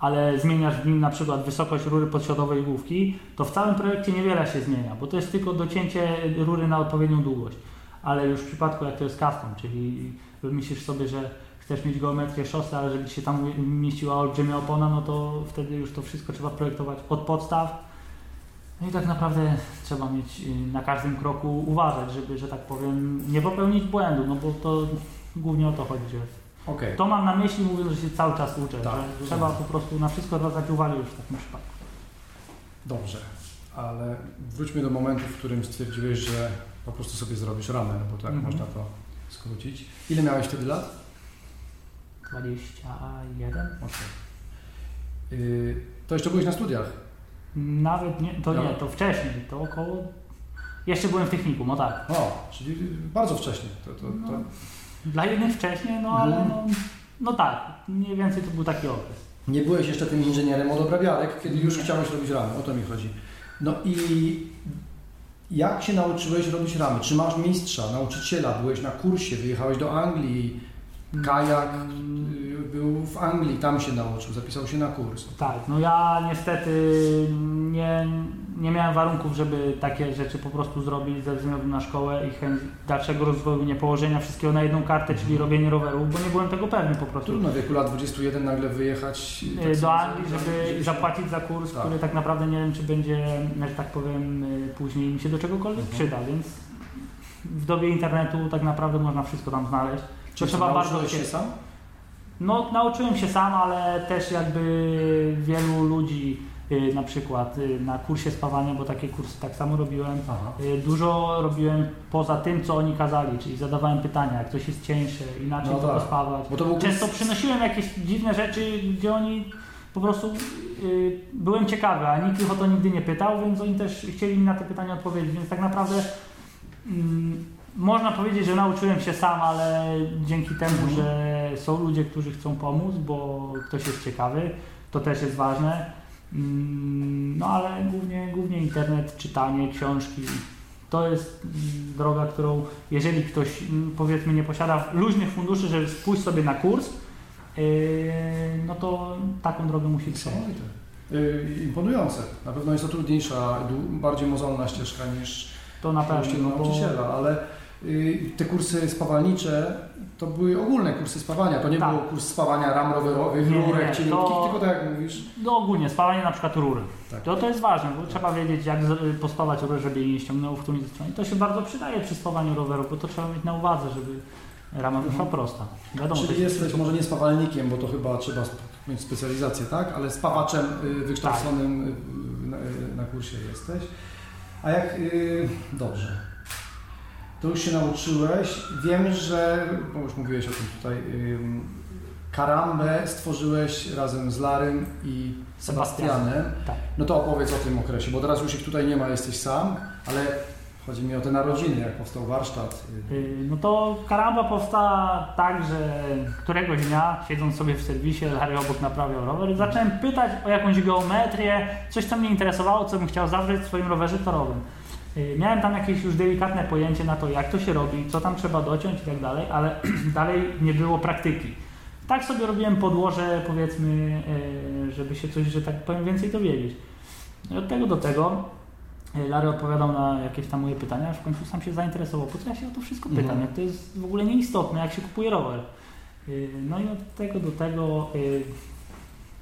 B: ale zmieniasz w nim na przykład wysokość rury podsiodowej główki, to w całym projekcie niewiele się zmienia, bo to jest tylko docięcie rury na odpowiednią długość. Ale już w przypadku jak to jest custom, czyli wymyślisz sobie, że chcesz mieć geometrię szosy, ale żeby ci się tam mieściła olbrzymia opona, no to wtedy już to wszystko trzeba projektować od podstaw. No i tak naprawdę trzeba mieć y, na każdym kroku uważać, żeby, że tak powiem, nie popełnić błędu, no bo to głównie o to chodzi, że
A: Okej.
B: to mam na myśli, mówiąc, że się cały czas uczę,
A: Tak,
B: że trzeba po prostu na wszystko zwracać uwagę już w takim przypadku.
A: Dobrze, ale wróćmy do momentu, w którym stwierdziłeś, że po prostu sobie zrobisz ramę, no bo tak
B: Mhm.
A: można to skrócić. Ile miałeś wtedy lat?
B: 21?
A: Okej. Yy, to jeszcze byłeś na studiach.
B: Nawet nie, to nie,
A: Dobra.
B: to wcześniej, to około... Jeszcze byłem w technikum, o tak.
A: O, czyli bardzo wcześnie. To, to, to...
B: No, Dla jednych wcześniej, no ale
A: Mhm.
B: no, no tak, mniej więcej to był taki okres.
A: Nie byłeś jeszcze tym inżynierem od obrabiarek, kiedy już chciałeś robić ramy, o to mi chodzi. No i jak się nauczyłeś robić ramy? Czy masz mistrza, nauczyciela, byłeś na kursie, wyjechałeś do Anglii, kajak y, był w Anglii, tam się nauczył, zapisał się na kurs.
B: Tak, no ja niestety nie, nie miałem warunków, żeby takie rzeczy po prostu zrobić ze względu na szkołę i chęć dalszego rozwoju, nie położenia wszystkiego na jedną kartę, czyli robienie rowerów, bo nie byłem tego pewny po prostu.
A: Trudno w wieku lat 21 nagle wyjechać
B: Y,
A: tak
B: do Anglii, żeby
A: za-
B: zapłacić za kurs,
A: Tak.
B: który tak naprawdę nie wiem, czy będzie, że tak powiem, y, później mi się do czegokolwiek
A: Mhm.
B: przyda, więc w dobie internetu tak naprawdę można wszystko tam znaleźć.
A: Czy
B: trzeba bardzo
A: się sam?
B: No, nauczyłem się sam, ale też jakby wielu ludzi, na przykład y, na kursie spawania, bo takie kursy tak samo robiłem,
A: Aha.
B: y, dużo robiłem poza tym, co oni kazali, czyli zadawałem pytania, jak coś jest cieńsze, inaczej
A: No
B: to
A: tak.
B: spawać.
A: To był
B: Często przynosiłem jakieś dziwne rzeczy, gdzie oni po prostu y, byłem ciekawy, a nikt ich o to nigdy nie pytał, więc oni też chcieli mi na te pytania odpowiedzieć, więc tak naprawdę mm, można powiedzieć, że nauczyłem się sam, ale dzięki temu,
A: Mhm.
B: że są ludzie, którzy chcą pomóc, bo ktoś jest ciekawy, to też jest ważne. Mm, No ale głównie, głównie internet, czytanie, książki. To jest mm, droga, którą jeżeli ktoś mm, powiedzmy nie posiada luźnych funduszy, żeby pójść sobie na kurs, yy, no to taką drogę musi przejść.
A: Niesamowite. Y, Imponujące. Na pewno jest to trudniejsza, bardziej mozolna ścieżka niż
B: To na pewno. No
A: nauczyciela, ale te kursy spawalnicze to były ogólne kursy spawania. To nie
B: Tak.
A: było kurs spawania ram rowerowych,
B: Nie, nie,
A: rurek
B: to-
A: cieniutkich, tylko tak jak mówisz.
B: no ogólnie, spawanie na przykład rury.
A: Tak.
B: To, to jest ważne, bo trzeba wiedzieć jak z- pospawać rurę, żeby jej nie ściągnęło w którymś ze stron. I to się bardzo przydaje przy spawaniu roweru, bo to trzeba mieć na uwadze, żeby rama wyszła prosta. Wiadomo,
A: Mhm. Czyli
B: jest-
A: jesteś może nie spawalnikiem, bo to chyba trzeba mieć specjalizację, tak? Ale spawaczem y, wykształconym y, na, y, na kursie jesteś. A jak... Y, dobrze. To już się nauczyłeś. Wiem, że... Bo już mówiłeś o tym tutaj. Karambę stworzyłeś razem z Larym i Sebastianem.
B: Tak.
A: No to opowiedz o tym okresie, bo teraz już ich tutaj nie ma, jesteś sam, ale chodzi mi o te narodziny, jak powstał warsztat. y,
B: No to karamba powstała tak, że któregoś dnia, siedząc sobie w serwisie, Larry obok naprawiał rower, zacząłem pytać o jakąś geometrię, coś co mnie interesowało, co bym chciał zawrzeć w swoim rowerze torowym. Yy, Miałem tam jakieś już delikatne pojęcie na to, jak to się robi, co tam trzeba dociąć i tak dalej, ale (clears throat) dalej nie było praktyki. Tak sobie robiłem podłoże, powiedzmy, yy, żeby się coś, że tak powiem, więcej dowiedzieć. I od tego do tego yy, Larry odpowiadał na jakieś tam moje pytania, aż w końcu sam się zainteresował, po co ja się o to wszystko pytam,
A: Mhm.
B: jak to jest w ogóle nieistotne, jak się kupuje rower. No i od tego do tego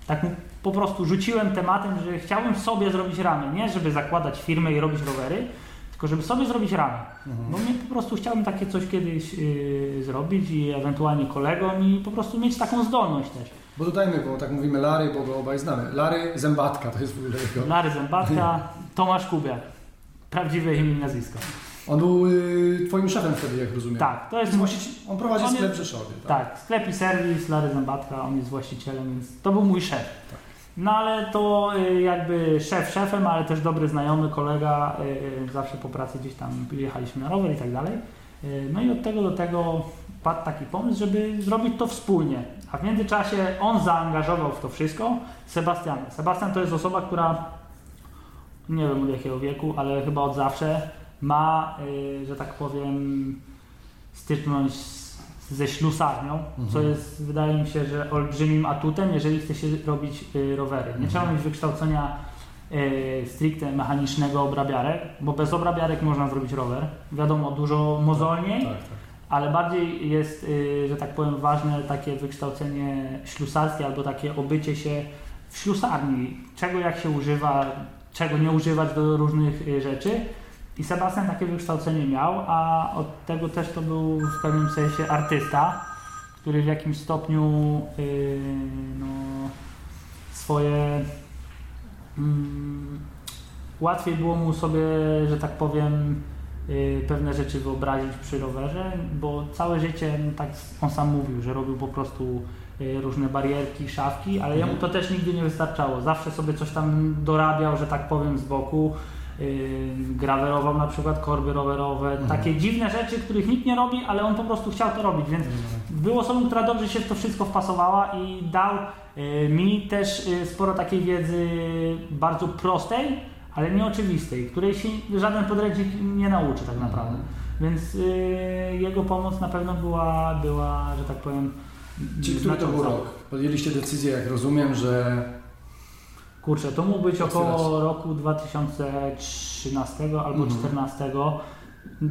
B: tak po prostu rzuciłem tematem, że chciałbym sobie zrobić ramy, nie żeby zakładać firmę i robić rowery, tylko żeby sobie zrobić ramy.
A: Mhm.
B: Bo mnie po prostu chciałbym takie coś kiedyś yy, zrobić i ewentualnie kolegom i po prostu mieć taką zdolność też.
A: Bo dodajmy, bo tak mówimy Lary, bo go obaj znamy. Lary Zębatka to jest w ogóle jego.
B: Lary Zębatka, Tomasz Kubiak. Prawdziwe imię i nazwisko.
A: On był y, twoim szefem wtedy, jak rozumiem.
B: Tak, to jest
A: właściciel, on prowadzi
B: On
A: sklep
B: jest-
A: w Rzeszowie. Tak.
B: Tak, sklep i serwis, Lary Zębatka, on jest właścicielem, więc to był mój szef.
A: Tak.
B: No ale to y, jakby szef szefem, ale też dobry znajomy, kolega, y, zawsze po pracy gdzieś tam jechaliśmy na rower i tak dalej. Y, No i od tego do tego padł taki pomysł, żeby zrobić to wspólnie. A w międzyczasie on zaangażował w to wszystko Sebastiana. Sebastian to jest osoba, która nie wiem od jakiego wieku, ale chyba od zawsze ma, y, że tak powiem, styczność z, ze ślusarnią, co
A: Mhm.
B: jest, wydaje mi się, że olbrzymim atutem, jeżeli chce się robić y, rowery. Nie trzeba
A: Mhm.
B: mieć wykształcenia y, stricte mechanicznego obrabiarek, bo bez obrabiarek można zrobić rower. Wiadomo, dużo mozolniej,
A: Tak, tak.
B: ale bardziej jest, y, że tak powiem, ważne takie wykształcenie ślusarskie albo takie obycie się w ślusarni, czego jak się używa, czego nie używać do różnych y, rzeczy. I Sebastian takie wykształcenie miał, a od tego też to był w pewnym sensie artysta, który w jakimś stopniu y, no, swoje mm, łatwiej było mu sobie, że tak powiem, y, pewne rzeczy wyobrazić przy rowerze, bo całe życie, no tak on sam mówił, że robił po prostu y, różne barierki, szafki, ale jemu to też nigdy nie wystarczało. Zawsze sobie coś tam dorabiał, że tak powiem, z boku. Yy, grawerował na przykład korby rowerowe, takie dziwne rzeczy, których nikt nie robi, ale on po prostu chciał to robić, więc był osobą, która dobrze się w to wszystko wpasowała i dał yy, mi też yy, sporo takiej wiedzy bardzo prostej, ale nieoczywistej, której się żaden podręcznik nie nauczy tak naprawdę. Więc jego pomoc na pewno była, była że tak powiem,
A: Czyli który to był rok? Podjęliście decyzję, jak rozumiem, że
B: Kurczę, to mógł być około roku 2013 albo
A: Mhm.
B: 2014.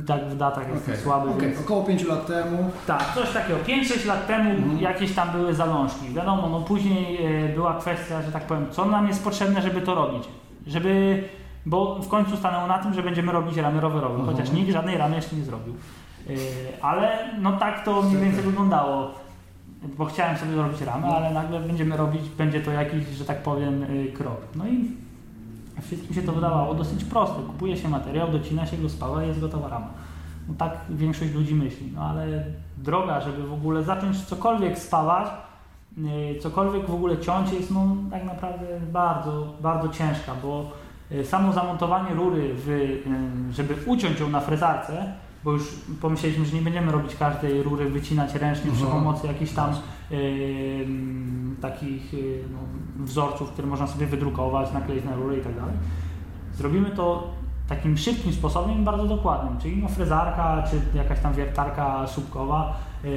B: Tak w datach jestem
A: Okej,
B: słaby,
A: okej,
B: więc...
A: około 5 lat temu.
B: Tak, coś takiego. 5-6 lat temu
A: Mhm.
B: jakieś tam były zalążki. Wiadomo, no później e, była kwestia, że tak powiem, co nam jest potrzebne, żeby to robić. Żeby... Bo w końcu stanęło na tym, że będziemy robić ramy rowerowe,
A: Mhm.
B: chociaż nikt żadnej ramy jeszcze nie zrobił. E, Ale no tak to mniej więcej wyglądało. Bo chciałem sobie zrobić ramę,
A: No.
B: ale nagle będziemy robić, będzie to jakiś, że tak powiem, y, krok. No i wszystkim się to wydawało dosyć proste. Kupuje się materiał, docina się go spała i jest gotowa rama. No tak większość ludzi myśli. No ale droga, żeby w ogóle zacząć cokolwiek spawać, y, cokolwiek w ogóle ciąć jest no tak naprawdę bardzo, bardzo ciężka, bo y, samo zamontowanie rury, w, żeby uciąć ją na frezarce, bo już pomyśleliśmy, że nie będziemy robić każdej rury, wycinać ręcznie przy
A: Mhm.
B: pomocy jakichś tam y, mm, takich y, no, wzorców, które można sobie wydrukować, nakleić na rurę i tak dalej. Zrobimy to takim szybkim sposobem i bardzo dokładnym, czyli no frezarka, czy jakaś tam wiertarka słupkowa yy,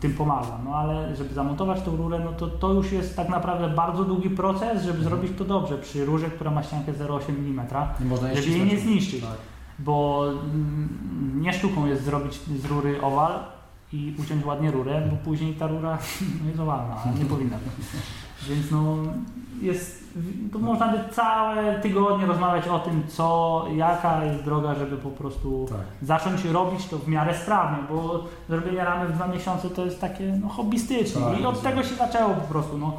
B: tym pomaga. No ale żeby zamontować tą rurę, no to, to już jest tak naprawdę bardzo długi proces, żeby zrobić to dobrze przy rurze, która ma ściankę 0,8 mm,
A: Nie można
B: żeby jej nie zniszczyć
A: Tak.
B: Bo mm, nie sztuką jest zrobić z rury owal i uciąć ładnie rurę, bo później ta rura (laughs) no, jest owalna, a nie powinna być. Więc no jest, to można by całe tygodnie rozmawiać o tym, co, jaka jest droga, żeby po prostu
A: Tak.
B: zacząć robić to w miarę sprawnie, bo zrobienie ramy w dwa miesiące to jest takie no, hobbystyczne
A: Tak,
B: i od tego się zaczęło po prostu, no,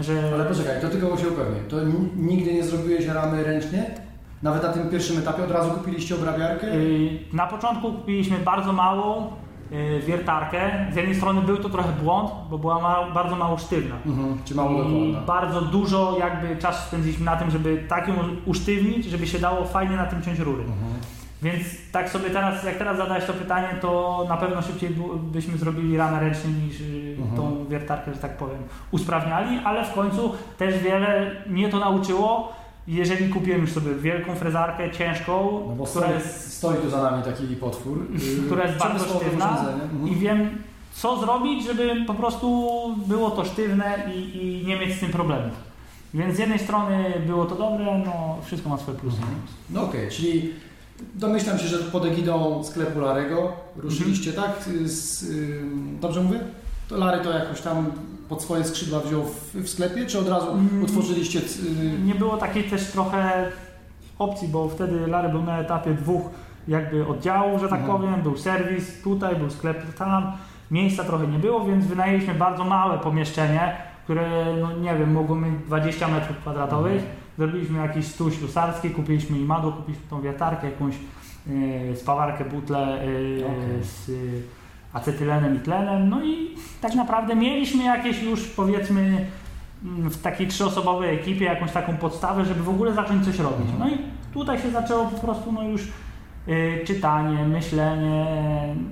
B: że...
A: Ale poczekaj, to tylko się upewnię. To nigdy nie zrobiłeś ramy ręcznie? Nawet na tym pierwszym etapie od razu kupiliście obrabiarkę?
B: Y, Na początku kupiliśmy bardzo małą y, wiertarkę. Z jednej strony był to trochę błąd, bo była ma, bardzo mało sztywna.
A: Mhm, czy mało
B: I
A: dokładna?
B: bardzo dużo jakby czasu spędziliśmy na tym, żeby tak ją usztywnić, żeby się dało fajnie na tym ciąć rury.
A: Mhm.
B: Więc tak sobie teraz, jak teraz zadałeś to pytanie, to na pewno szybciej byśmy zrobili ramę ręcznie niż y,
A: Mhm.
B: tą wiertarkę, że tak powiem, usprawniali, ale w końcu też wiele mnie to nauczyło. Jeżeli kupiłem już sobie wielką frezarkę ciężką,
A: No bo
B: która
A: stoi,
B: jest
A: stoi tu za nami taki potwór. (laughs)
B: która jest bardzo sztywna.
A: Mhm.
B: i wiem, co zrobić, żeby po prostu było to sztywne i, i nie mieć z tym problemów. Więc z jednej strony było to dobre, no wszystko ma swoje plusy.
A: Mhm. No okej, czyli domyślam się, że pod egidą sklepu Larego ruszyliście,
B: Mhm.
A: tak? Z, ym, dobrze mówię? To Lary to jakoś tam pod swoje skrzydła wziął w, w sklepie, czy od razu
B: Mm.
A: utworzyliście... Yy,
B: Nie było takiej też trochę opcji, bo wtedy Lary był na etapie dwóch jakby oddziałów, że tak
A: Mhm.
B: powiem. Był serwis tutaj, był sklep tam. Miejsca trochę nie było, więc wynajęliśmy bardzo małe pomieszczenie, które, no nie wiem, mogło mieć 20 metrów kwadratowych.
A: Mhm.
B: Zrobiliśmy jakiś stół ślusarski, kupiliśmy imadło, kupiliśmy tą wiertarkę, jakąś yy, spawarkę, butlę yy,
A: Okej.
B: z yy, acetylenem i tlenem. No i tak naprawdę mieliśmy jakieś już powiedzmy mm, w takiej trzyosobowej ekipie jakąś taką podstawę, żeby w ogóle zacząć coś robić.
A: Mhm.
B: No i tutaj się zaczęło po prostu no już yy, czytanie, myślenie,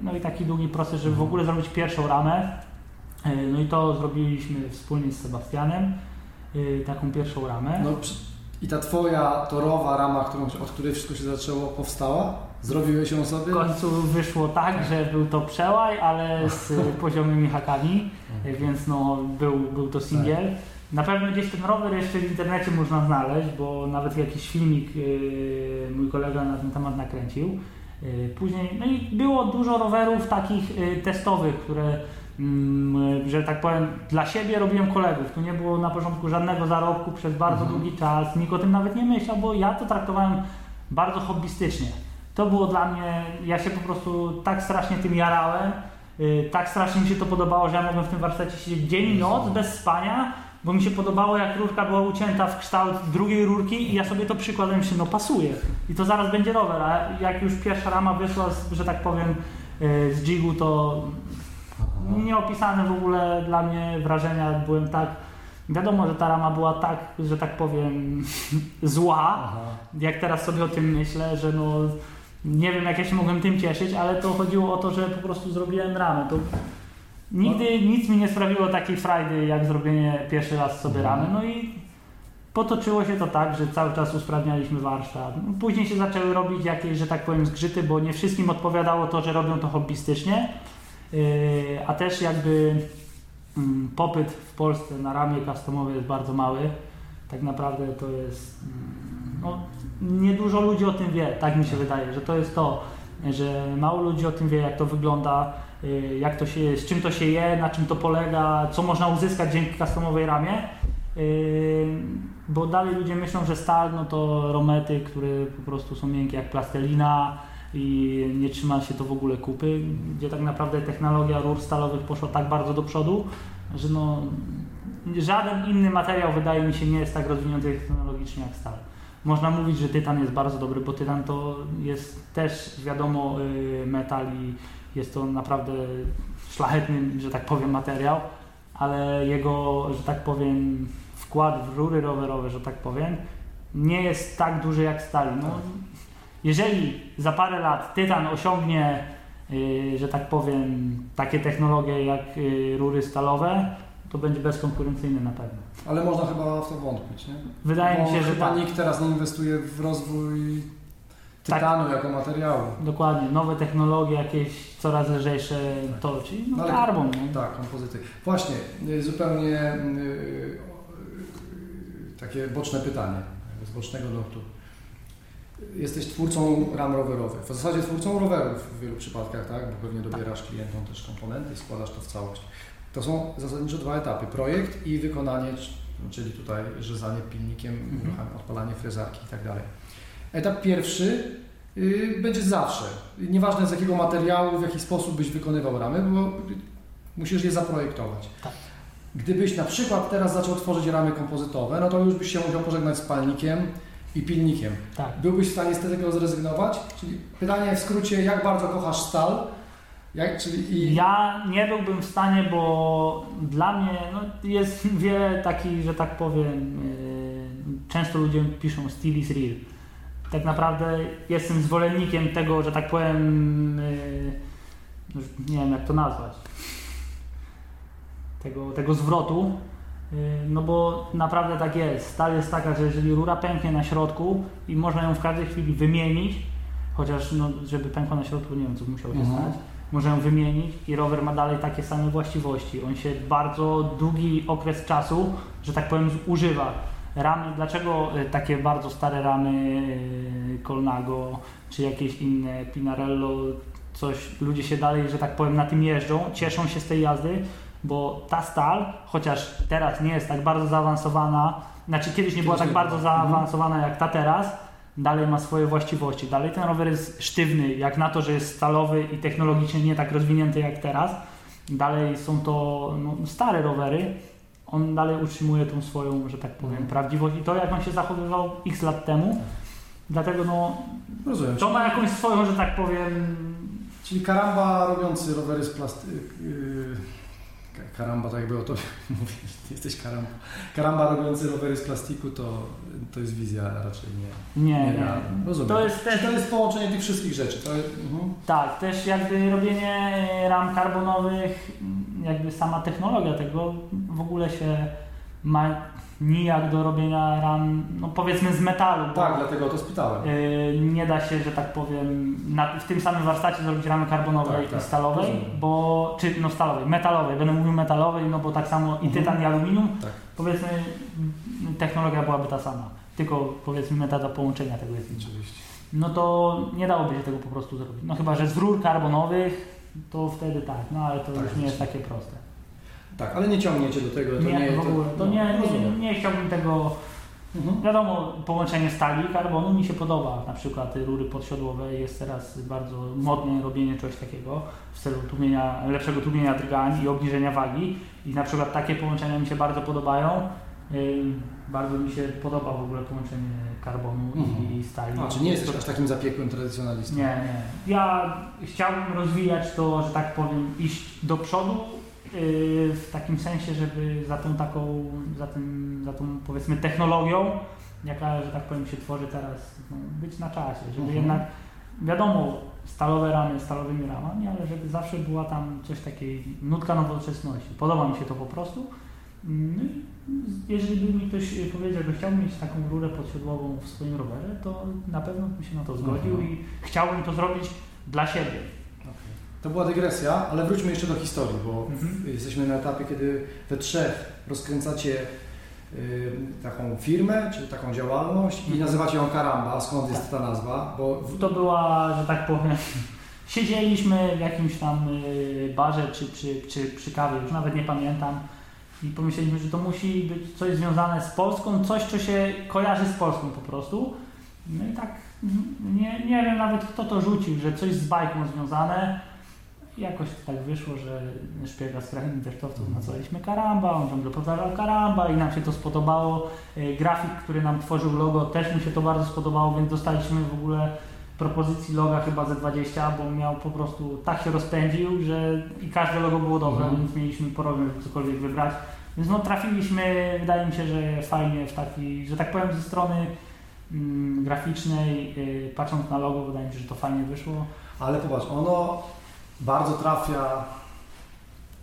B: no i taki długi proces, żeby w ogóle zrobić pierwszą ramę. Yy, no i to zrobiliśmy wspólnie z Sebastianem, yy, taką pierwszą ramę.
A: no, I ta twoja torowa rama, którą, od której wszystko się zaczęło, powstała? Zrobiłeś ją sobie?
B: W końcu wyszło tak, że był to przełaj, ale z (laughs) poziomymi hakami, y, więc no, był, był to singiel. Na pewno gdzieś ten rower jeszcze w internecie można znaleźć, bo nawet jakiś filmik y, mój kolega na ten temat nakręcił. Y, Później, no i było dużo rowerów takich y, testowych, które, mm, że tak powiem, dla siebie robiłem kolegów. Tu nie było na początku żadnego zarobku przez bardzo
A: Mhm.
B: długi czas, nikt o tym nawet nie myślał, bo ja to traktowałem bardzo hobbystycznie. To było dla mnie, ja się po prostu tak strasznie tym jarałem, y, tak strasznie mi się to podobało, że ja mogłem w tym warsztacie siedzieć dzień i noc bez spania bo mi się podobało, jak rurka była ucięta w kształt drugiej rurki i ja sobie to przykładałem się, no pasuje. I to zaraz będzie rower, a jak już pierwsza rama wyszła, z, że tak powiem, y, z jigu, to nieopisane w ogóle dla mnie wrażenia. Byłem tak, wiadomo, że ta rama była tak, że tak powiem, (laughs) zła,
A: Aha.
B: jak teraz sobie o tym myślę, że no nie wiem jak ja się mogłem tym cieszyć, ale to chodziło o to, że po prostu zrobiłem ramę. To nigdy nic mi nie sprawiło takiej frajdy jak zrobienie pierwszy raz sobie ramy. No i potoczyło się to tak, że cały czas usprawnialiśmy warsztat. No, Później się zaczęły robić jakieś, że tak powiem, zgrzyty, bo nie wszystkim odpowiadało to, że robią to hobbystycznie. Yy, a też jakby mm, popyt w Polsce na ramię customowe jest bardzo mały. Tak naprawdę to jest. mm, No, niedużo ludzi o tym wie, tak mi się wydaje, że to jest to, że mało ludzi o tym wie, jak to wygląda, yy, jak to się, z czym to się je, na czym to polega, co można uzyskać dzięki customowej ramie. Yy, Bo dalej ludzie myślą, że stal no to romety, które po prostu są miękkie jak plastelina i nie trzyma się to w ogóle kupy, gdzie tak naprawdę technologia rur stalowych poszła tak bardzo do przodu, że no, żaden inny materiał wydaje mi się nie jest tak rozwinięty technologicznie jak stal. Można mówić, że tytan jest bardzo dobry, bo tytan to jest też wiadomo y, metal i jest to naprawdę szlachetny, że tak powiem, materiał, ale jego, że tak powiem, wkład w rury rowerowe, że tak powiem, nie jest tak duży jak stali. No, jeżeli za parę lat tytan osiągnie, y, że tak powiem, takie technologie jak y, rury stalowe, to będzie bezkonkurencyjny na pewno.
A: Ale można chyba w to wątpić, nie?
B: Wydaje
A: Bo
B: mi się, że
A: chyba
B: tak.
A: nikt teraz nie inwestuje w rozwój tytanu jako materiału.
B: Dokładnie, nowe technologie, jakieś coraz lżejsze to, czyli no,
A: No ale-
B: karbon. No.
A: Tak, kompozyty. Właśnie, y, zupełnie y, y, takie boczne pytanie, z bocznego lotu. Jesteś twórcą ram rowerowych, w zasadzie twórcą rowerów w wielu przypadkach, tak? Bo pewnie dobierasz klientom też komponenty, składasz to w całość. To są zasadniczo dwa etapy, projekt i wykonanie, czyli tutaj rzezanie pilnikiem,
B: Mhm.
A: odpalanie frezarki i tak dalej. Etap pierwszy y, będzie zawsze, nieważne z jakiego materiału, w jaki sposób byś wykonywał ramy, bo musisz je zaprojektować.
B: Tak.
A: Gdybyś na przykład teraz zaczął tworzyć ramy kompozytowe, no to już byś się musiał pożegnać z palnikiem i pilnikiem.
B: Tak.
A: Byłbyś w stanie z tego zrezygnować? Czyli pytanie w skrócie, jak bardzo kochasz stal? Jak, czyli i...
B: Ja nie byłbym w stanie, bo dla mnie no, jest (laughs) wiele takich, że tak powiem, yy, często ludzie piszą steel is real. Tak naprawdę jestem zwolennikiem tego, że tak powiem, yy, nie wiem jak to nazwać, tego, tego zwrotu, yy, no bo naprawdę tak jest. Stal jest taka, że jeżeli rura pęknie na środku i można ją w każdej chwili wymienić, chociaż no, żeby pękła na środku, nie wiem co musiało się
A: Mhm.
B: stać, można ją wymienić i rower ma dalej takie same właściwości. On się bardzo długi okres czasu, że tak powiem, używa. Ramy, dlaczego y, takie bardzo stare ramy y, Colnago czy jakieś inne Pinarello, coś, ludzie się dalej, że tak powiem, na tym jeżdżą, cieszą się z tej jazdy, bo ta stal, chociaż teraz nie jest tak bardzo zaawansowana, znaczy kiedyś nie była tak bardzo.
A: Mhm.
B: zaawansowana jak ta teraz, dalej ma swoje właściwości. Dalej ten rower jest sztywny, jak na to, że jest stalowy i technologicznie nie tak rozwinięty jak teraz. Dalej są to no, stare rowery. On dalej utrzymuje tą swoją, że tak powiem,
A: Mhm.
B: prawdziwość i to, jak on się zachowywał x lat temu. Dlatego no,
A: Rozumiem.
B: to ma jakąś swoją, że tak powiem,
A: Czyli karamba robiący rowery z plastyku. Karamba, tak jakby o to (laughs) mówisz, ty jesteś karamba. Karamba robiący rowery z plastiku to, to jest wizja raczej nie.
B: nie, nie.
A: Rozumiem.
B: To jest też,
A: to jest połączenie tych wszystkich rzeczy? To, mhm.
B: tak, też jakby robienie ram karbonowych, jakby sama technologia tego w ogóle się ma nijak do robienia ram, no powiedzmy z metalu.
A: Tak, dlatego to spytałem.
B: Yy, nie da się, że tak powiem, na, w tym samym warsztacie zrobić ramy karbonowej
A: Tak, tak,
B: i stalowej,
A: rozumiem.
B: bo, czy no stalowej, metalowej, będę mówił metalowej, no bo tak samo i
A: Mhm.
B: tytan i aluminium,
A: Tak.
B: powiedzmy technologia byłaby ta sama, tylko powiedzmy metoda połączenia tego jest inna.
A: Oczywiście.
B: No to nie dałoby się tego po prostu zrobić, no chyba, że z rur karbonowych, to wtedy tak, no ale to
A: Tak,
B: już nie jest takie proste.
A: Tak, ale nie ciągniecie do tego. To
B: Nie,
A: nie,
B: w ogóle, to
A: no,
B: nie, nie, nie chciałbym tego Mhm. Wiadomo, połączenie stali i karbonu mi się podoba. Na przykład rury podsiodłowe jest teraz bardzo modne robienie czegoś takiego w celu tłumienia, lepszego tłumienia drgań i obniżenia wagi. I na przykład takie połączenia mi się bardzo podobają. Bardzo mi się podoba w ogóle połączenie karbonu mhm. i stali.
A: A, czy nie jesteś aż takim zapiekłym tradycjonalistą?
B: Nie, nie. Ja chciałbym rozwijać to, że tak powiem, iść do przodu w takim sensie, żeby za tą taką, za, tym, za tą powiedzmy technologią, jaka, że tak powiem, się tworzy teraz, no, być na czasie, żeby mhm. jednak, wiadomo, stalowe ramy stalowymi ramami, ale żeby zawsze była tam coś takiej, nutka nowoczesności. Podoba mi się to po prostu. No jeżeli by mi ktoś powiedział, że chciałbym mieć taką rurę podsiodłową w swoim rowerze, to na pewno bym się na to zgodził mhm. i chciałbym to zrobić dla siebie.
A: To była dygresja, ale wróćmy jeszcze do historii, bo mhm. jesteśmy na etapie, kiedy we trzech rozkręcacie y, taką firmę, czy taką działalność i mhm. nazywacie ją Karamba. Skąd jest ta nazwa?
B: Bo... To była, że tak powiem, (laughs) siedzieliśmy w jakimś tam y, barze czy, czy, czy przy kawie, już nawet nie pamiętam i pomyśleliśmy, że to musi być coś związane z Polską, coś, co się kojarzy z Polską po prostu. No i tak, nie, nie wiem nawet kto to rzucił, że coś z bajką związane. Jakoś tak wyszło, że szpiega z krainy deszczowców nazwaliśmy Karamba, on ciągle powtarzał Karamba i nam się to spodobało. E, grafik, który nam tworzył logo, też mu się to bardzo spodobało, więc dostaliśmy w ogóle propozycji loga chyba ze 20, bo miał po prostu tak się rozpędził, że i każde logo było dobre, mhm. więc mieliśmy porobić cokolwiek wybrać. Więc no trafiliśmy, wydaje mi się, że fajnie w taki, że tak powiem ze strony mm, graficznej, yy, patrząc na logo, wydaje mi się, że to fajnie wyszło.
A: Ale popatrz, ono bardzo trafia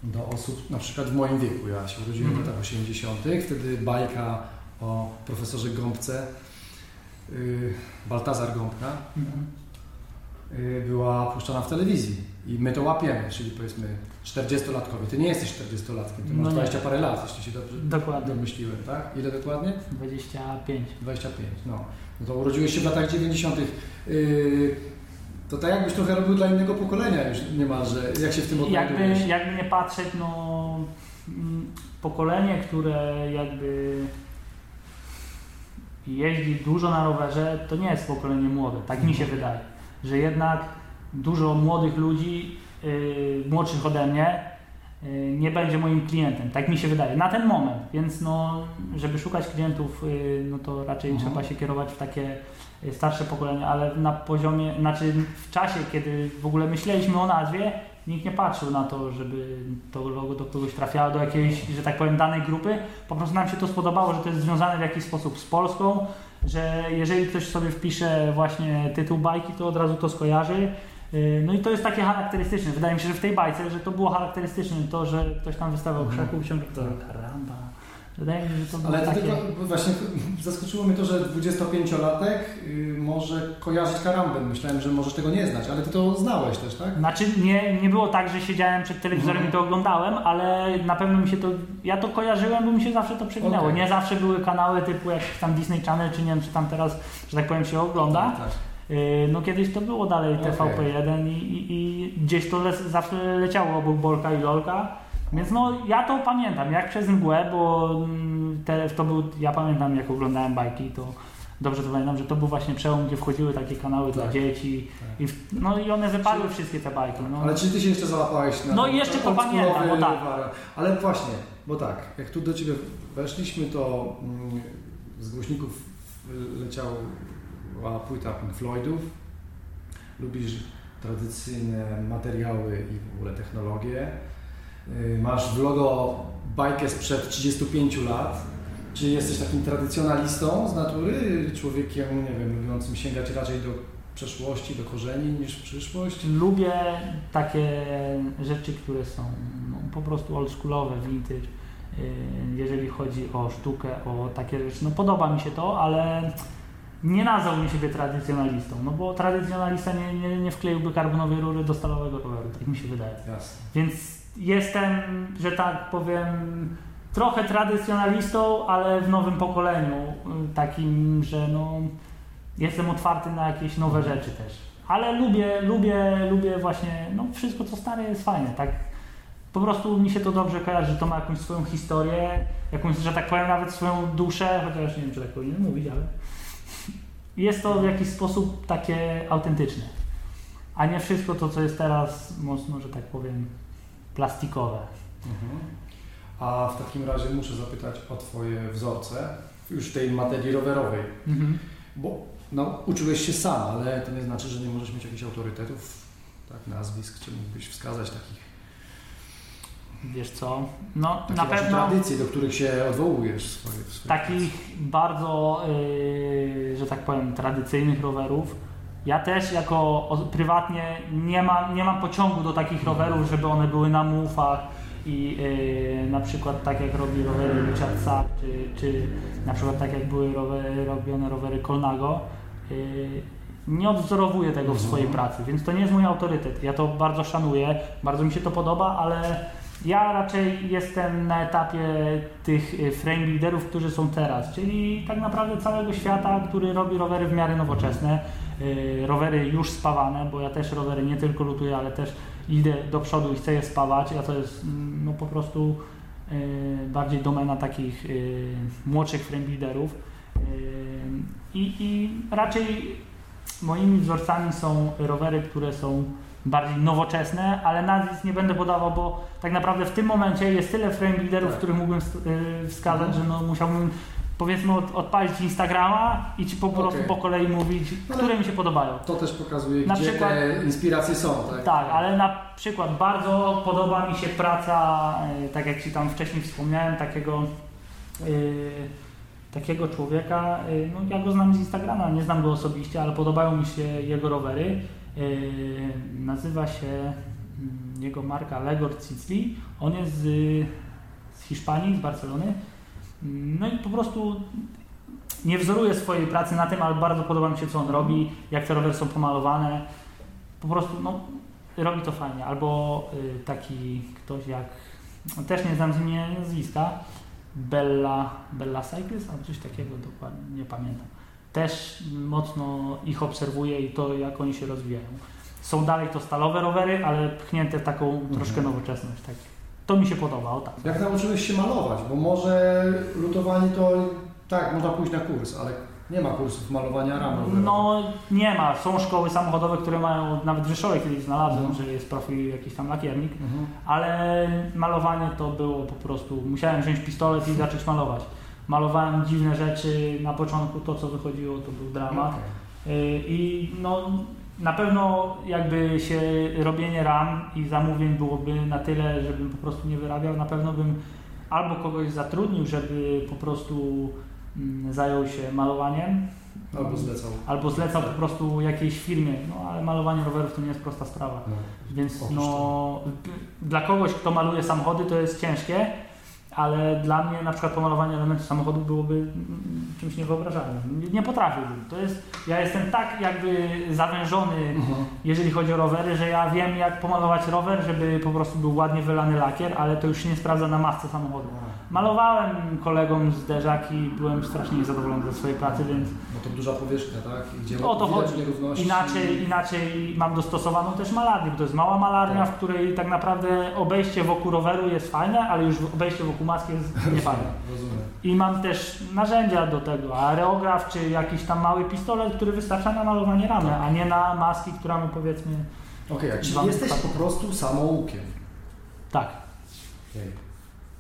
A: do osób, na przykład w moim wieku. Ja się urodziłem mm. w latach 80., wtedy bajka o profesorze Gąbce, yy, Baltazar Gąbka, mm. yy, była puszczana w telewizji. I my to łapiemy, czyli powiedzmy 40-latkowie. Ty nie jesteś 40-latkiem, ty no masz 20 parę lat, jeśli się dobrze
B: dokładnie.
A: domyśliłem, tak? Ile dokładnie?
B: 25.
A: 25, no. no to urodziłeś się w latach 90. Yy, to tak jakbyś trochę robił dla innego pokolenia już niemalże, jak się w tym
B: odnajdujesz? Jakby, jakby nie patrzeć, no mm, pokolenie, które jakby jeździ dużo na rowerze, to nie jest pokolenie młode, tak mi się mhm. wydaje, że jednak dużo młodych ludzi, yy, młodszych ode mnie, yy, nie będzie moim klientem. Tak mi się wydaje. Na ten moment. Więc no, żeby szukać klientów, yy, no to raczej mhm. trzeba się kierować w takie y, starsze pokolenie, ale na poziomie, znaczy w czasie, kiedy w ogóle myśleliśmy o nazwie, nikt nie patrzył na to, żeby to logo do kogoś trafiało, do jakiejś, że tak powiem, danej grupy. Po prostu nam się to spodobało, że to jest związane w jakiś sposób z Polską, że jeżeli ktoś sobie wpisze właśnie tytuł bajki, to od razu to skojarzy. Y, no i to jest takie charakterystyczne. Wydaje mi się, że w tej bajce, że to było charakterystyczne to, że ktoś tam wystawiał mhm. krzaków i ciągle to karamba. Wydaje mi się, że to
A: Ale
B: takie...
A: tylko właśnie zaskoczyło mnie to, że 25-latek y, może kojarzyć karambę. Myślałem, że możesz tego nie znać, ale ty to znałeś też, tak?
B: Znaczy nie, nie było tak, że siedziałem przed telewizorem mhm. i to oglądałem, ale na pewno mi się to... Ja to kojarzyłem, bo mi się zawsze to przewinęło. Okay. Nie zawsze były kanały typu jak tam Disney Channel, czy nie wiem, czy tam teraz, że tak powiem, się ogląda. Tak, tak. Y, no kiedyś to było dalej TVP1 i, i, i gdzieś to le, zawsze leciało obok Bolka i Lolka. Więc no ja to pamiętam, jak przez mgłę, bo mm, te, to był, ja pamiętam jak oglądałem bajki, to dobrze to pamiętam, że to był właśnie przełom, gdzie wchodziły takie kanały tak. dla dzieci tak. i, no i one wypadły wszystkie te bajki. No.
A: Ale czy ty się jeszcze załapałeś na
B: No i jeszcze to pamiętam, bo tak.
A: Ale właśnie, bo tak, jak tu do Ciebie weszliśmy, to mm, z głośników leciał płyta Pink Floydów, lubisz tradycyjne materiały i w ogóle technologie. Y, masz w logo bajkę sprzed 35 lat. Czy jesteś takim tradycjonalistą z natury, człowiekiem, nie wiem, lubiącym sięgać raczej do przeszłości, do korzeni niż w przyszłość?
B: Lubię takie rzeczy, które są no, po prostu oldschoolowe, vintage. Y, jeżeli chodzi o sztukę, o takie rzeczy, no podoba mi się to, ale nie nazwałbym siebie tradycjonalistą, no bo tradycjonalista nie, nie, nie wkleiłby karbonowej rury do stalowego roweru, tak mi się wydaje.
A: Jasne.
B: Więc jestem, że tak powiem, trochę tradycjonalistą, ale w nowym pokoleniu, takim, że no, jestem otwarty na jakieś nowe rzeczy też. Ale lubię, lubię, lubię właśnie, no wszystko co stare jest fajne, tak po prostu mi się to dobrze kojarzy, że to ma jakąś swoją historię, jakąś, że tak powiem, nawet swoją duszę, chociaż nie wiem, czy tak powinienem mówić, ale (laughs) jest to w jakiś sposób takie autentyczne. A nie wszystko to, co jest teraz mocno, że tak powiem, plastikowe.
A: Mhm. A w takim razie muszę zapytać o Twoje wzorce już w tej materii rowerowej.
B: Mhm.
A: Bo no, uczyłeś się sam, ale to nie znaczy, że nie możesz mieć jakichś autorytetów, tak, nazwisk, czy mógłbyś wskazać takich
B: Wiesz co? No
A: takie
B: na pewno
A: tradycje, do których się odwołujesz w swojej, w swojej
B: takich bardzo, yy, że tak powiem, tradycyjnych rowerów. Ja też jako prywatnie nie mam, nie mam pociągu do takich rowerów, żeby one były na mufach i yy, na przykład tak jak robi rowery Richard Sack, czy, czy na przykład tak jak były rowery, robione rowery Colnago. Yy, nie odwzorowuję tego w
A: Mhm.
B: swojej pracy, więc to nie jest mój autorytet. Ja to bardzo szanuję, bardzo mi się to podoba, ale ja raczej jestem na etapie tych y, frame builderów, którzy są teraz, czyli tak naprawdę całego świata, który robi rowery w miarę nowoczesne, y, rowery już spawane, bo ja też rowery nie tylko lutuję, ale też idę do przodu i chcę je spawać, a to jest mm, no, po prostu y, bardziej domena takich młodszych frame builderów. I, I raczej moimi wzorcami są rowery, które są bardziej nowoczesne, ale nazwisk nie będę podawał, bo tak naprawdę w tym momencie jest tyle frame builderów,
A: Tak.
B: których mógłbym y, wskazać,
A: Mhm.
B: że no musiałbym powiedzmy od, odpalić Instagrama i ci po prostu
A: Okej.
B: po kolei mówić,
A: Ale-
B: które mi się podobają.
A: To też pokazuje,
B: Na
A: gdzie
B: przykład-
A: te inspiracje są, tak?
B: Tak, ale na przykład bardzo podoba mi się praca, y, tak jak Ci tam wcześniej wspomniałem, takiego, y, takiego człowieka, y, no ja go znam z Instagrama, nie znam go osobiście, ale podobają mi się jego rowery. Y, nazywa się mm, jego marka Legor Cicli. On jest z, z Hiszpanii, z Barcelony. No i po prostu nie wzoruję swojej pracy na tym, ale bardzo podoba mi się, co on robi, jak te rowery są pomalowane. Po prostu, no, robi to fajnie. Albo y, taki ktoś jak, no, też nie znam z imienia nazwiska, Bella, Bella Cycles, albo coś takiego dokładnie, nie pamiętam. Też mocno ich obserwuję i to, jak oni się rozwijają. Są dalej to stalowe rowery, ale pchnięte w taką troszkę nowoczesność. Tak. To mi się podoba, o tak.
A: Jak nauczyłeś się malować? Bo może lutowanie to tak, można pójść na kurs, ale nie ma kursów malowania ram rowerowych.
B: No nie ma. Są szkoły samochodowe, które mają, nawet w Rzeszowie kiedyś znalazłem,
A: Mhm.
B: że jest profil jakiś tam lakiernik,
A: Mhm.
B: ale malowanie to było po prostu, musiałem wziąć pistolet i (laughs) zacząć malować. Malowałem dziwne rzeczy, na początku to co wychodziło to był dramat
A: Okej.
B: Y, i no na pewno jakby się robienie ram i zamówień byłoby na tyle, żebym po prostu nie wyrabiał, na pewno bym albo kogoś zatrudnił, żeby po prostu mm, zajął się malowaniem,
A: Albo zlecał.
B: albo zlecał po prostu jakiejś firmie, no ale malowanie rowerów to nie jest prosta sprawa.
A: No.
B: Więc no, dla kogoś, kto maluje samochody, to jest ciężkie, ale dla mnie na przykład pomalowanie elementów samochodu byłoby czymś niewyobrażalnym. Nie, nie potrafiłbym. To jest, ja jestem tak jakby zawężony,
A: Mhm.
B: jeżeli chodzi o rowery, że ja wiem jak pomalować rower, żeby po prostu był ładnie wylany lakier, ale to już się nie sprawdza na masce samochodu. Malowałem kolegom zderzaki, byłem strasznie niezadowolony ze swojej pracy, więc
A: Bo to duża powierzchnia, tak? I Gdzie
B: o to chodzi. Inaczej, inaczej mam dostosowaną też malarnię, bo to jest mała malarnia,
A: Tak.
B: w której tak naprawdę obejście wokół roweru jest fajne, ale już obejście wokół maski jest niefajne.
A: Rozumiem.
B: I mam też narzędzia do tego, areograf czy jakiś tam mały pistolet, który wystarcza na malowanie ramy, a nie na maski, która mu powiedzmy
A: Okej, czyli
B: Dwa
A: jesteś po prostu samoukiem.
B: tak.
A: Okej.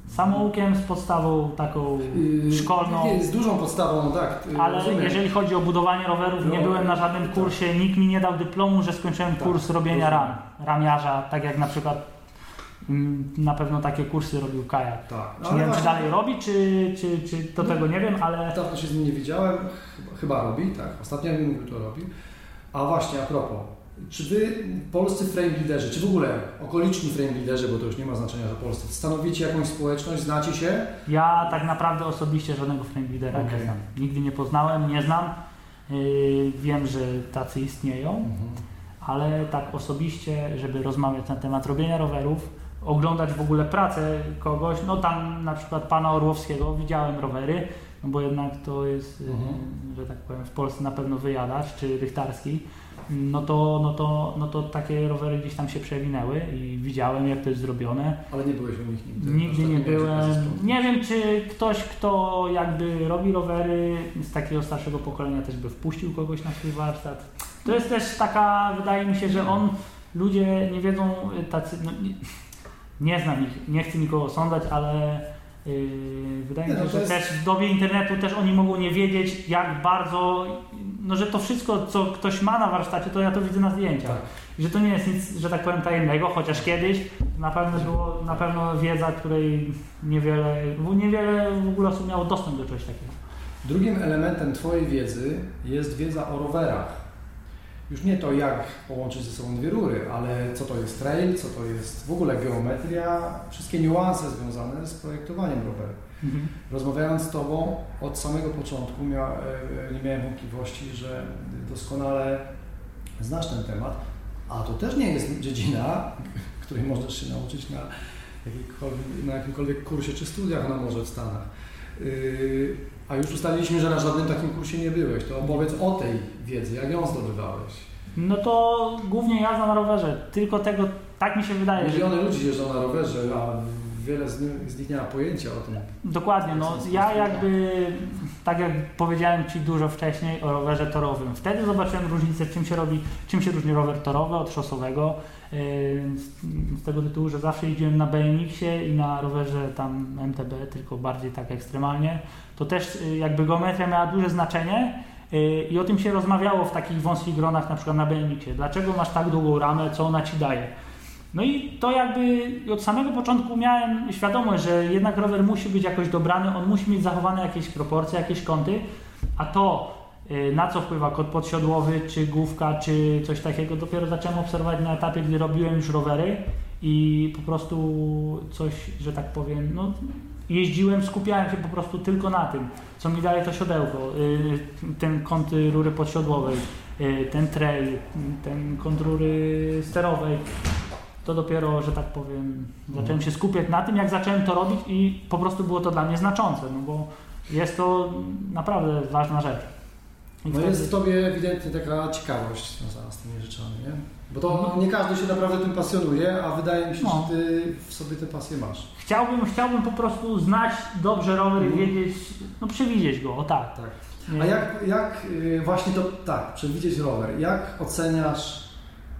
B: Samoukiem z podstawą taką
A: Yy,
B: szkolną.
A: nie, Z dużą podstawą, tak. yy,
B: Ale
A: rozumiem.
B: jeżeli chodzi o budowanie rowerów, nie
A: No,
B: byłem na żadnym
A: tak.
B: kursie, nikt mi nie dał dyplomu, że skończyłem
A: Tak,
B: kurs robienia ram, ramiarza, tak jak na przykład na pewno takie kursy robił Kajak.
A: Tak.
B: Czy nie wiem, czy dalej robi, czy, czy, czy to
A: No.
B: tego nie wiem, ale
A: Dawno się z nim nie widziałem, chyba, chyba robi, tak. Ostatnio jak mówił, to robi. A właśnie, a propos, czy wy, polscy frame builderzy, czy w ogóle okoliczni frame builderzy, bo to już nie ma znaczenia, że polscy, stanowicie jakąś społeczność, znacie się?
B: ja tak naprawdę osobiście żadnego frame buildera
A: Okej.
B: nie znam. Nigdy nie poznałem, nie znam. Yy, wiem, że tacy istnieją, ale tak osobiście, żeby rozmawiać na temat robienia rowerów, oglądać w ogóle pracę kogoś, no tam na przykład pana Orłowskiego, widziałem rowery, no bo jednak to jest, y,
A: Mhm.
B: że tak powiem, w Polsce na pewno wyjadacz czy rychtarski, no to, no, to, no to takie rowery gdzieś tam się przewinęły i widziałem jak to jest zrobione.
A: Ale nie byłeś u nich nigdy.
B: Nigdy
A: Ostatnio
B: nie byłem. Nie wiem, czy ktoś, kto jakby robi rowery z takiego starszego pokolenia też by wpuścił kogoś na swój warsztat. To jest też taka, wydaje mi się, że on, ludzie nie wiedzą y, tacy, no, nie, nie znam ich, nie chcę nikogo osądzać, ale yy, wydaje mi
A: no
B: się,
A: to
B: że
A: jest-
B: też w dobie internetu też oni mogą nie wiedzieć, jak bardzo, no że to wszystko, co ktoś ma na warsztacie, to ja to widzę na zdjęciach.
A: Tak.
B: Że to nie jest nic, że tak powiem, tajemnego, chociaż kiedyś na pewno było na pewno wiedza, której niewiele, niewiele w ogóle osób miało dostęp do czegoś takiego.
A: Drugim elementem Twojej wiedzy jest wiedza o rowerach. Już nie to, jak połączyć ze sobą dwie rury, ale co to jest trail, co to jest w ogóle geometria, wszystkie niuanse związane z projektowaniem roweru. Rozmawiając z Tobą od samego początku mia, e, nie miałem wątpliwości, że doskonale znasz ten temat, a to też nie jest dziedzina, (laughs) której możesz się nauczyć na, na jakimkolwiek kursie czy studiach na morze w Stanach. Yy, a już ustaliliśmy, że na żadnym takim kursie nie byłeś. To opowiedz o tej wiedzy, jak ją zdobywałeś.
B: No to głównie jazda na rowerze, tylko tego, tak mi się wydaje, że
A: Miliony ludzi jeżdżą na rowerze, a wiele z nich, z nich nie ma pojęcia o tym.
B: Dokładnie, no ja jakby, tak jak powiedziałem Ci dużo wcześniej o rowerze torowym, wtedy zobaczyłem różnicę, czym się robi, czym się różni rower torowy od szosowego, yy, z, z tego tytułu, że zawsze jeździłem na BMX-ie i na rowerze tam MTB, tylko bardziej tak ekstremalnie, to też yy, jakby geometria miała duże znaczenie yy, i o tym się rozmawiało w takich wąskich gronach, na przykład na BMX-ie. Dlaczego masz tak długą ramę, co ona Ci daje? No i to jakby od samego początku miałem świadomość, że jednak rower musi być jakoś dobrany, on musi mieć zachowane jakieś proporcje, jakieś kąty, a to y, na co wpływa kod podsiodłowy, czy główka, czy coś takiego, dopiero zacząłem obserwować na etapie, gdy robiłem już rowery i po prostu coś, że tak powiem, no jeździłem, skupiałem się po prostu tylko na tym, co mi daje to siodełko, y, ten kąt rury podsiodłowej, y, ten trail, ten kąt rury sterowej to dopiero, że tak powiem, zacząłem się skupiać na tym, jak zacząłem to robić i po prostu było to dla mnie znaczące, no bo jest to naprawdę ważna rzecz. I
A: No
B: wtedy-
A: jest w Tobie ewidentnie taka ciekawość związana z tymi rzeczami, nie? Bo to nie każdy się naprawdę tym pasjonuje, a wydaje mi się,
B: No.
A: że Ty w sobie tę pasję masz.
B: Chciałbym, chciałbym po prostu znać dobrze rower i
A: Mhm.
B: wiedzieć, no przewidzieć go, o tak.
A: Tak. A jak, jak y, właśnie to, tak, przewidzieć rower, jak oceniasz,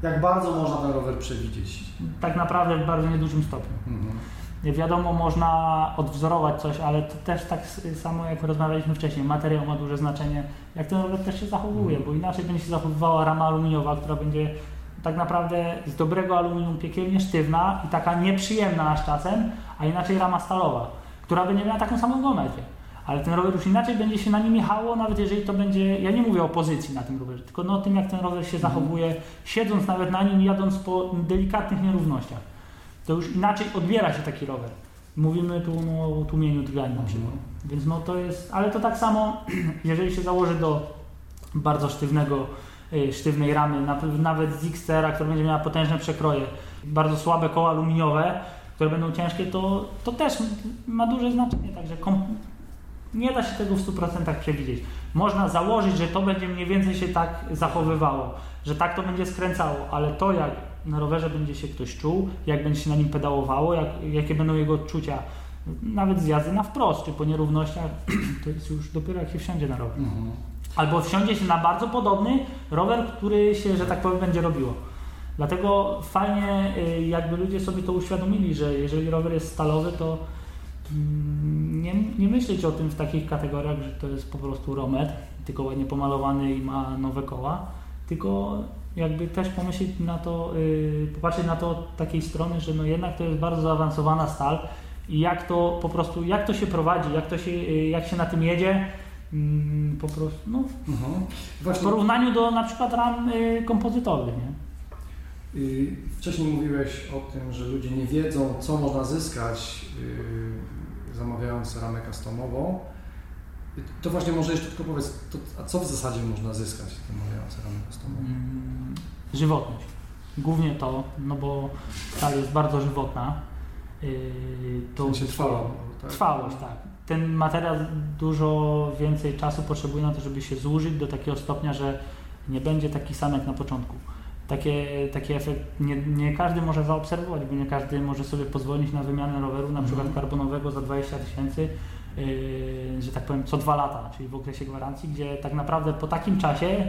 A: jak bardzo można ten rower przewidzieć?
B: Tak naprawdę w bardzo niedużym stopniu.
A: Mhm.
B: Wiadomo, można odwzorować coś, ale to też tak samo jak rozmawialiśmy wcześniej, materiał ma duże znaczenie, jak ten rower też się zachowuje,
A: Mhm.
B: bo inaczej będzie się zachowywała rama aluminiowa, która będzie tak naprawdę z dobrego aluminium piekielnie sztywna i taka nieprzyjemna aż czasem, a inaczej rama stalowa, która będzie miała taką samą geometrię. Ale ten rower już inaczej będzie się na nim jechało, nawet jeżeli to będzie, ja nie mówię o pozycji na tym rowerze, tylko no o tym jak ten rower się zachowuje, siedząc nawet na nim, jadąc po delikatnych nierównościach to już inaczej odbiera się taki rower. Mówimy tu no, o tłumieniu drgania na przykład. Więc no to jest, ale to tak samo, (clears throat) jeżeli się założy do bardzo sztywnego, y, sztywnej ramy, na- nawet z XTR-a, która będzie miała potężne przekroje, bardzo słabe koła aluminiowe, które będą ciężkie, to, to też ma duże znaczenie, także nie da się tego w 100% przewidzieć. Można założyć, że to będzie mniej więcej się tak zachowywało, że tak to będzie skręcało, ale to jak na rowerze będzie się ktoś czuł, jak będzie się na nim pedałowało, jak, jakie będą jego odczucia, nawet z jazdy na wprost, czy po nierównościach, (clears throat) to jest już dopiero jak się wsiądzie na rower.
A: Mhm.
B: Albo wsiądzie się na bardzo podobny rower, który się, że tak powiem, będzie robiło. Dlatego fajnie, y, jakby ludzie sobie to uświadomili, że jeżeli rower jest stalowy, to nie, nie myśleć o tym w takich kategoriach, że to jest po prostu romet, tylko ładnie pomalowany i ma nowe koła, tylko jakby też pomyśleć na to, y, popatrzeć na to od takiej strony, że no jednak to jest bardzo zaawansowana stal i jak to po prostu, jak to się prowadzi, jak to się, y, jak się na tym jedzie, mm, po prostu, no
A: Mhm.
B: w
A: Właśnie
B: porównaniu do na przykład ram y, kompozytowych, nie?
A: y, wcześniej mówiłeś o tym, że ludzie nie wiedzą, co można zyskać zamawiając ramę customową. Y, To właśnie może jeszcze tylko powiedz, to, a co w zasadzie można zyskać zamawiając ramę customową?
B: Mm, żywotność. Głównie to, no bo stal jest bardzo żywotna. Yy,
A: To
B: to
A: się trwało, tak?
B: Trwałość, tak. ten materiał dużo więcej czasu potrzebuje na to, żeby się zużyć do takiego stopnia, że nie będzie taki sam jak na początku. Takie, taki efekt nie, nie każdy może zaobserwować, bo nie każdy może sobie pozwolić na wymianę roweru, na przykład karbonowego za 20 tysięcy, yy, że tak powiem, co dwa lata, czyli w okresie gwarancji, gdzie tak naprawdę po takim czasie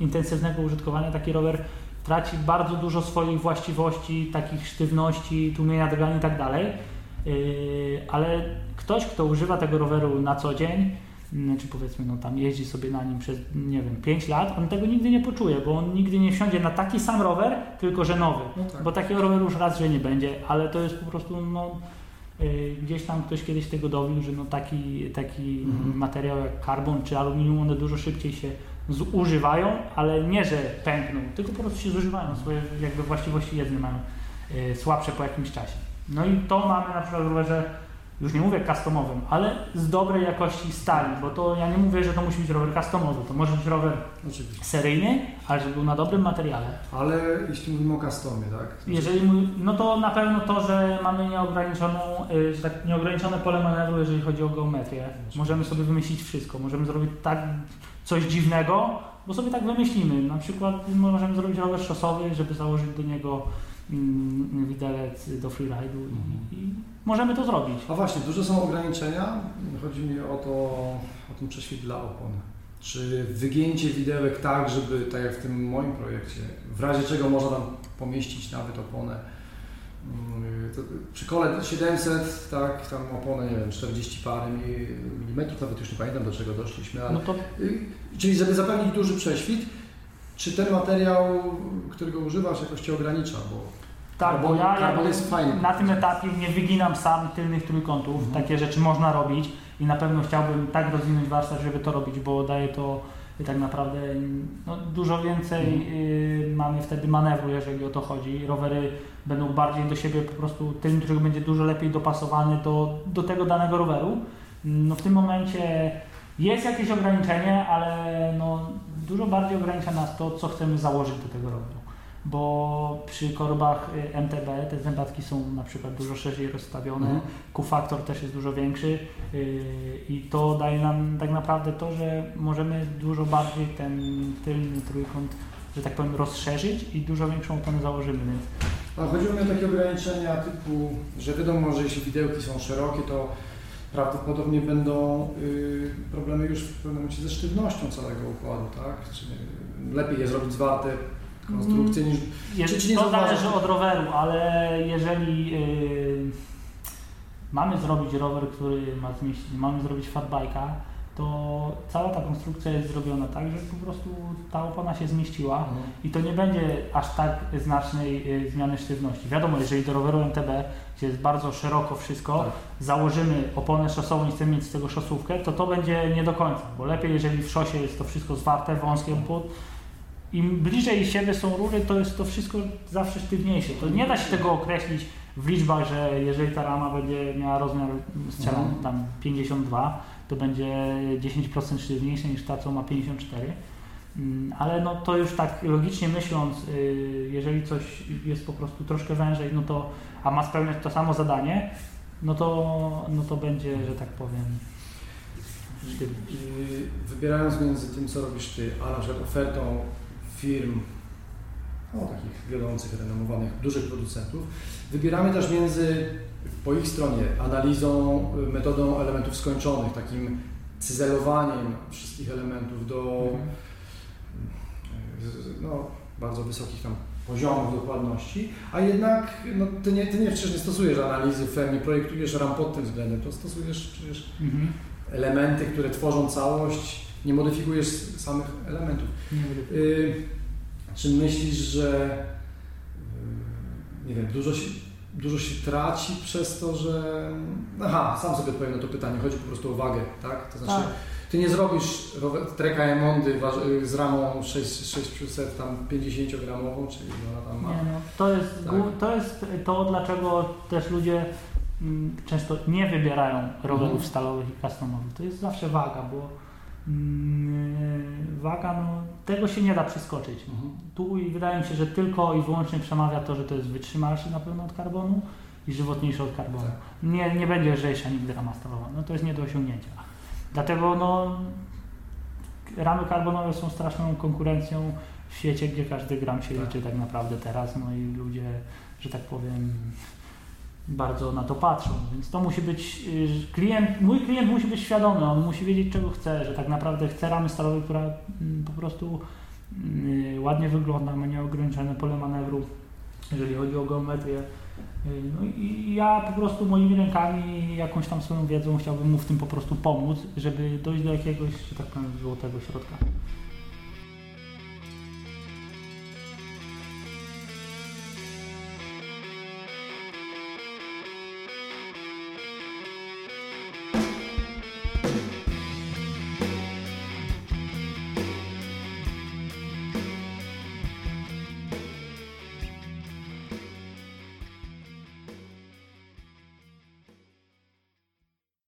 B: intensywnego użytkowania taki rower traci bardzo dużo swoich właściwości, takich sztywności, tłumienia drgań i tak dalej. Yy, ale ktoś, kto używa tego roweru na co dzień, czy powiedzmy, no tam jeździ sobie na nim przez, nie wiem, 5 lat, on tego nigdy nie poczuje, bo on nigdy nie wsiądzie na taki sam rower, tylko że nowy.
A: No tak.
B: Bo takiego roweru już raz, że nie będzie, ale to jest po prostu, no, yy, gdzieś tam ktoś kiedyś tego dowił, że no taki, taki
A: Mhm.
B: materiał jak karbon czy aluminium, one dużo szybciej się zużywają, ale nie, że pękną, tylko po prostu się zużywają, swoje jakby właściwości jezdne mają yy, słabsze po jakimś czasie. No i to mamy na przykład w rowerze, już nie mówię customowym, ale z dobrej jakości stali, bo to ja nie mówię, że to musi być rower customowy, to może być rower
A: Oczywiście.
B: seryjny, ale żeby był na dobrym materiale.
A: Ale jeśli mówimy o customie, tak?
B: Jeżeli, mój- no to na pewno to, że mamy nieograniczoną, y, że tak, nieograniczone pole manewru, jeżeli chodzi o geometrię. Możemy sobie wymyślić wszystko. Możemy zrobić tak coś dziwnego, bo sobie tak wymyślimy. Na przykład możemy zrobić rower szosowy, żeby założyć do niego mm, widelec do freeride'u i, i możemy to zrobić.
A: A właśnie, duże są ograniczenia. Chodzi mi o to, o ten prześwit dla opon. Czy wygięcie widełek tak, żeby, tak jak w tym moim projekcie, w razie czego można tam pomieścić nawet oponę. mm, To przy kole 700, tak, tam oponę, nie wiem, 40 parę mi- milimetrów, nawet już nie pamiętam do czego doszliśmy, ale
B: No to
A: Y, Czyli żeby zapewnić duży prześwit, czy ten materiał, którego używasz, jakoś Cię ogranicza? Bo
B: tak, bo ja
A: fajny.
B: na tym etapie nie wyginam sam tylnych trójkątów.
A: Mhm.
B: Takie rzeczy można robić i na pewno chciałbym tak rozwinąć warsztat, żeby to robić, bo daje to tak naprawdę no, dużo więcej
A: Mhm.
B: y, mamy wtedy manewru, jeżeli o to chodzi. Rowery będą bardziej do siebie po prostu tylny trójkąt będzie dużo lepiej dopasowany do, do tego danego roweru. No w tym momencie jest jakieś ograniczenie, ale no, dużo bardziej ogranicza nas to, co chcemy założyć do tego roweru. Bo przy korbach y, MTB te zębatki są na przykład dużo szerzej rozstawione,
A: Mhm.
B: Q-faktor też jest dużo większy yy, i to daje nam tak naprawdę to, że możemy dużo bardziej ten tylny trójkąt, że tak powiem, rozszerzyć i dużo większą tonę założymy, więc
A: A chodziło mi o takie ograniczenia typu, że wiadomo, że jeśli widełki są szerokie, to prawdopodobnie będą y, problemy już w pewnym momencie ze sztywnością całego układu, tak? Czy lepiej je zrobić zwarte konstrukcje niż...
B: Jest,
A: czy
B: to zależy od roweru, ale jeżeli yy, mamy zrobić rower, który ma zmieścić, mamy zrobić fatbike'a, to cała ta konstrukcja jest zrobiona tak, żeby po prostu ta opona się zmieściła i to nie będzie aż tak znacznej y, zmiany sztywności. Wiadomo, jeżeli do roweru MTB, gdzie jest bardzo szeroko wszystko,
A: Tak.
B: założymy oponę szosową i chcemy mieć z tego szosówkę, to to będzie nie do końca, bo lepiej jeżeli w szosie jest to wszystko zwarte, wąskie, pod, im bliżej siebie są rury, to jest to wszystko zawsze sztywniejsze. To nie da się tego określić w liczbach, że jeżeli ta rama będzie miała rozmiar, strzelam
A: Mhm.
B: tam 52, to będzie 10% sztywniejsze niż ta, co ma 54. Mm, Ale no to już tak logicznie myśląc, y, jeżeli coś jest po prostu troszkę wężej, no to, a ma spełniać to samo zadanie, no to, no to będzie, że tak powiem, sztywny.
A: I wybierając między tym, co robisz Ty, a na przykład ofertą firm, no, takich wiodących, renomowanych, dużych producentów, wybieramy też między, po ich stronie, analizą, y, metodą elementów skończonych, takim cyzelowaniem wszystkich elementów do
B: Mhm.
A: y, no, bardzo wysokich tam poziomów dokładności, a jednak no, ty, nie, ty nie, przecież nie stosujesz analizy FEM, nie projektujesz ram pod tym względem, to stosujesz przecież
B: Mhm.
A: elementy, które tworzą całość, nie modyfikujesz samych elementów. Y, czy myślisz, że y, nie wiem, dużo się, dużo się traci przez to, że. Aha, sam sobie odpowiem na to pytanie, chodzi po prostu o wagę, tak? To znaczy,
B: Tak.
A: ty nie zrobisz treka Emondy y, z ramą 6, 600 tam 50 gramową, czyli ona tam ma.
B: Nie, no, to, jest,
A: Tak.
B: to jest to, dlaczego też ludzie mm, często nie wybierają rowerów
A: Mhm.
B: stalowych i customowych. To jest zawsze waga, bo waga, no, tego się nie da przeskoczyć.
A: Mhm.
B: Tu i wydaje mi się, że tylko i wyłącznie przemawia to, że to jest wytrzymalszy na pewno od karbonu i żywotniejsza od karbonu.
A: Tak.
B: Nie, nie będzie lżejsza nigdy rama stalowa. No to jest nie do osiągnięcia. Dlatego no, ramy karbonowe są straszną konkurencją w świecie, gdzie każdy gram się
A: Tak.
B: liczy tak naprawdę teraz, no i ludzie, że tak powiem, bardzo na to patrzą, więc to musi być, y, klient, mój klient musi być świadomy, on musi wiedzieć czego chce, że tak naprawdę chce ramy stalowej, która mm, po prostu y, ładnie wygląda, ma nieograniczone pole manewru, jeżeli chodzi o geometrię. Y, No i ja po prostu moimi rękami, jakąś tam swoją wiedzą chciałbym mu w tym po prostu pomóc, żeby dojść do jakiegoś, że tak powiem, złotego środka.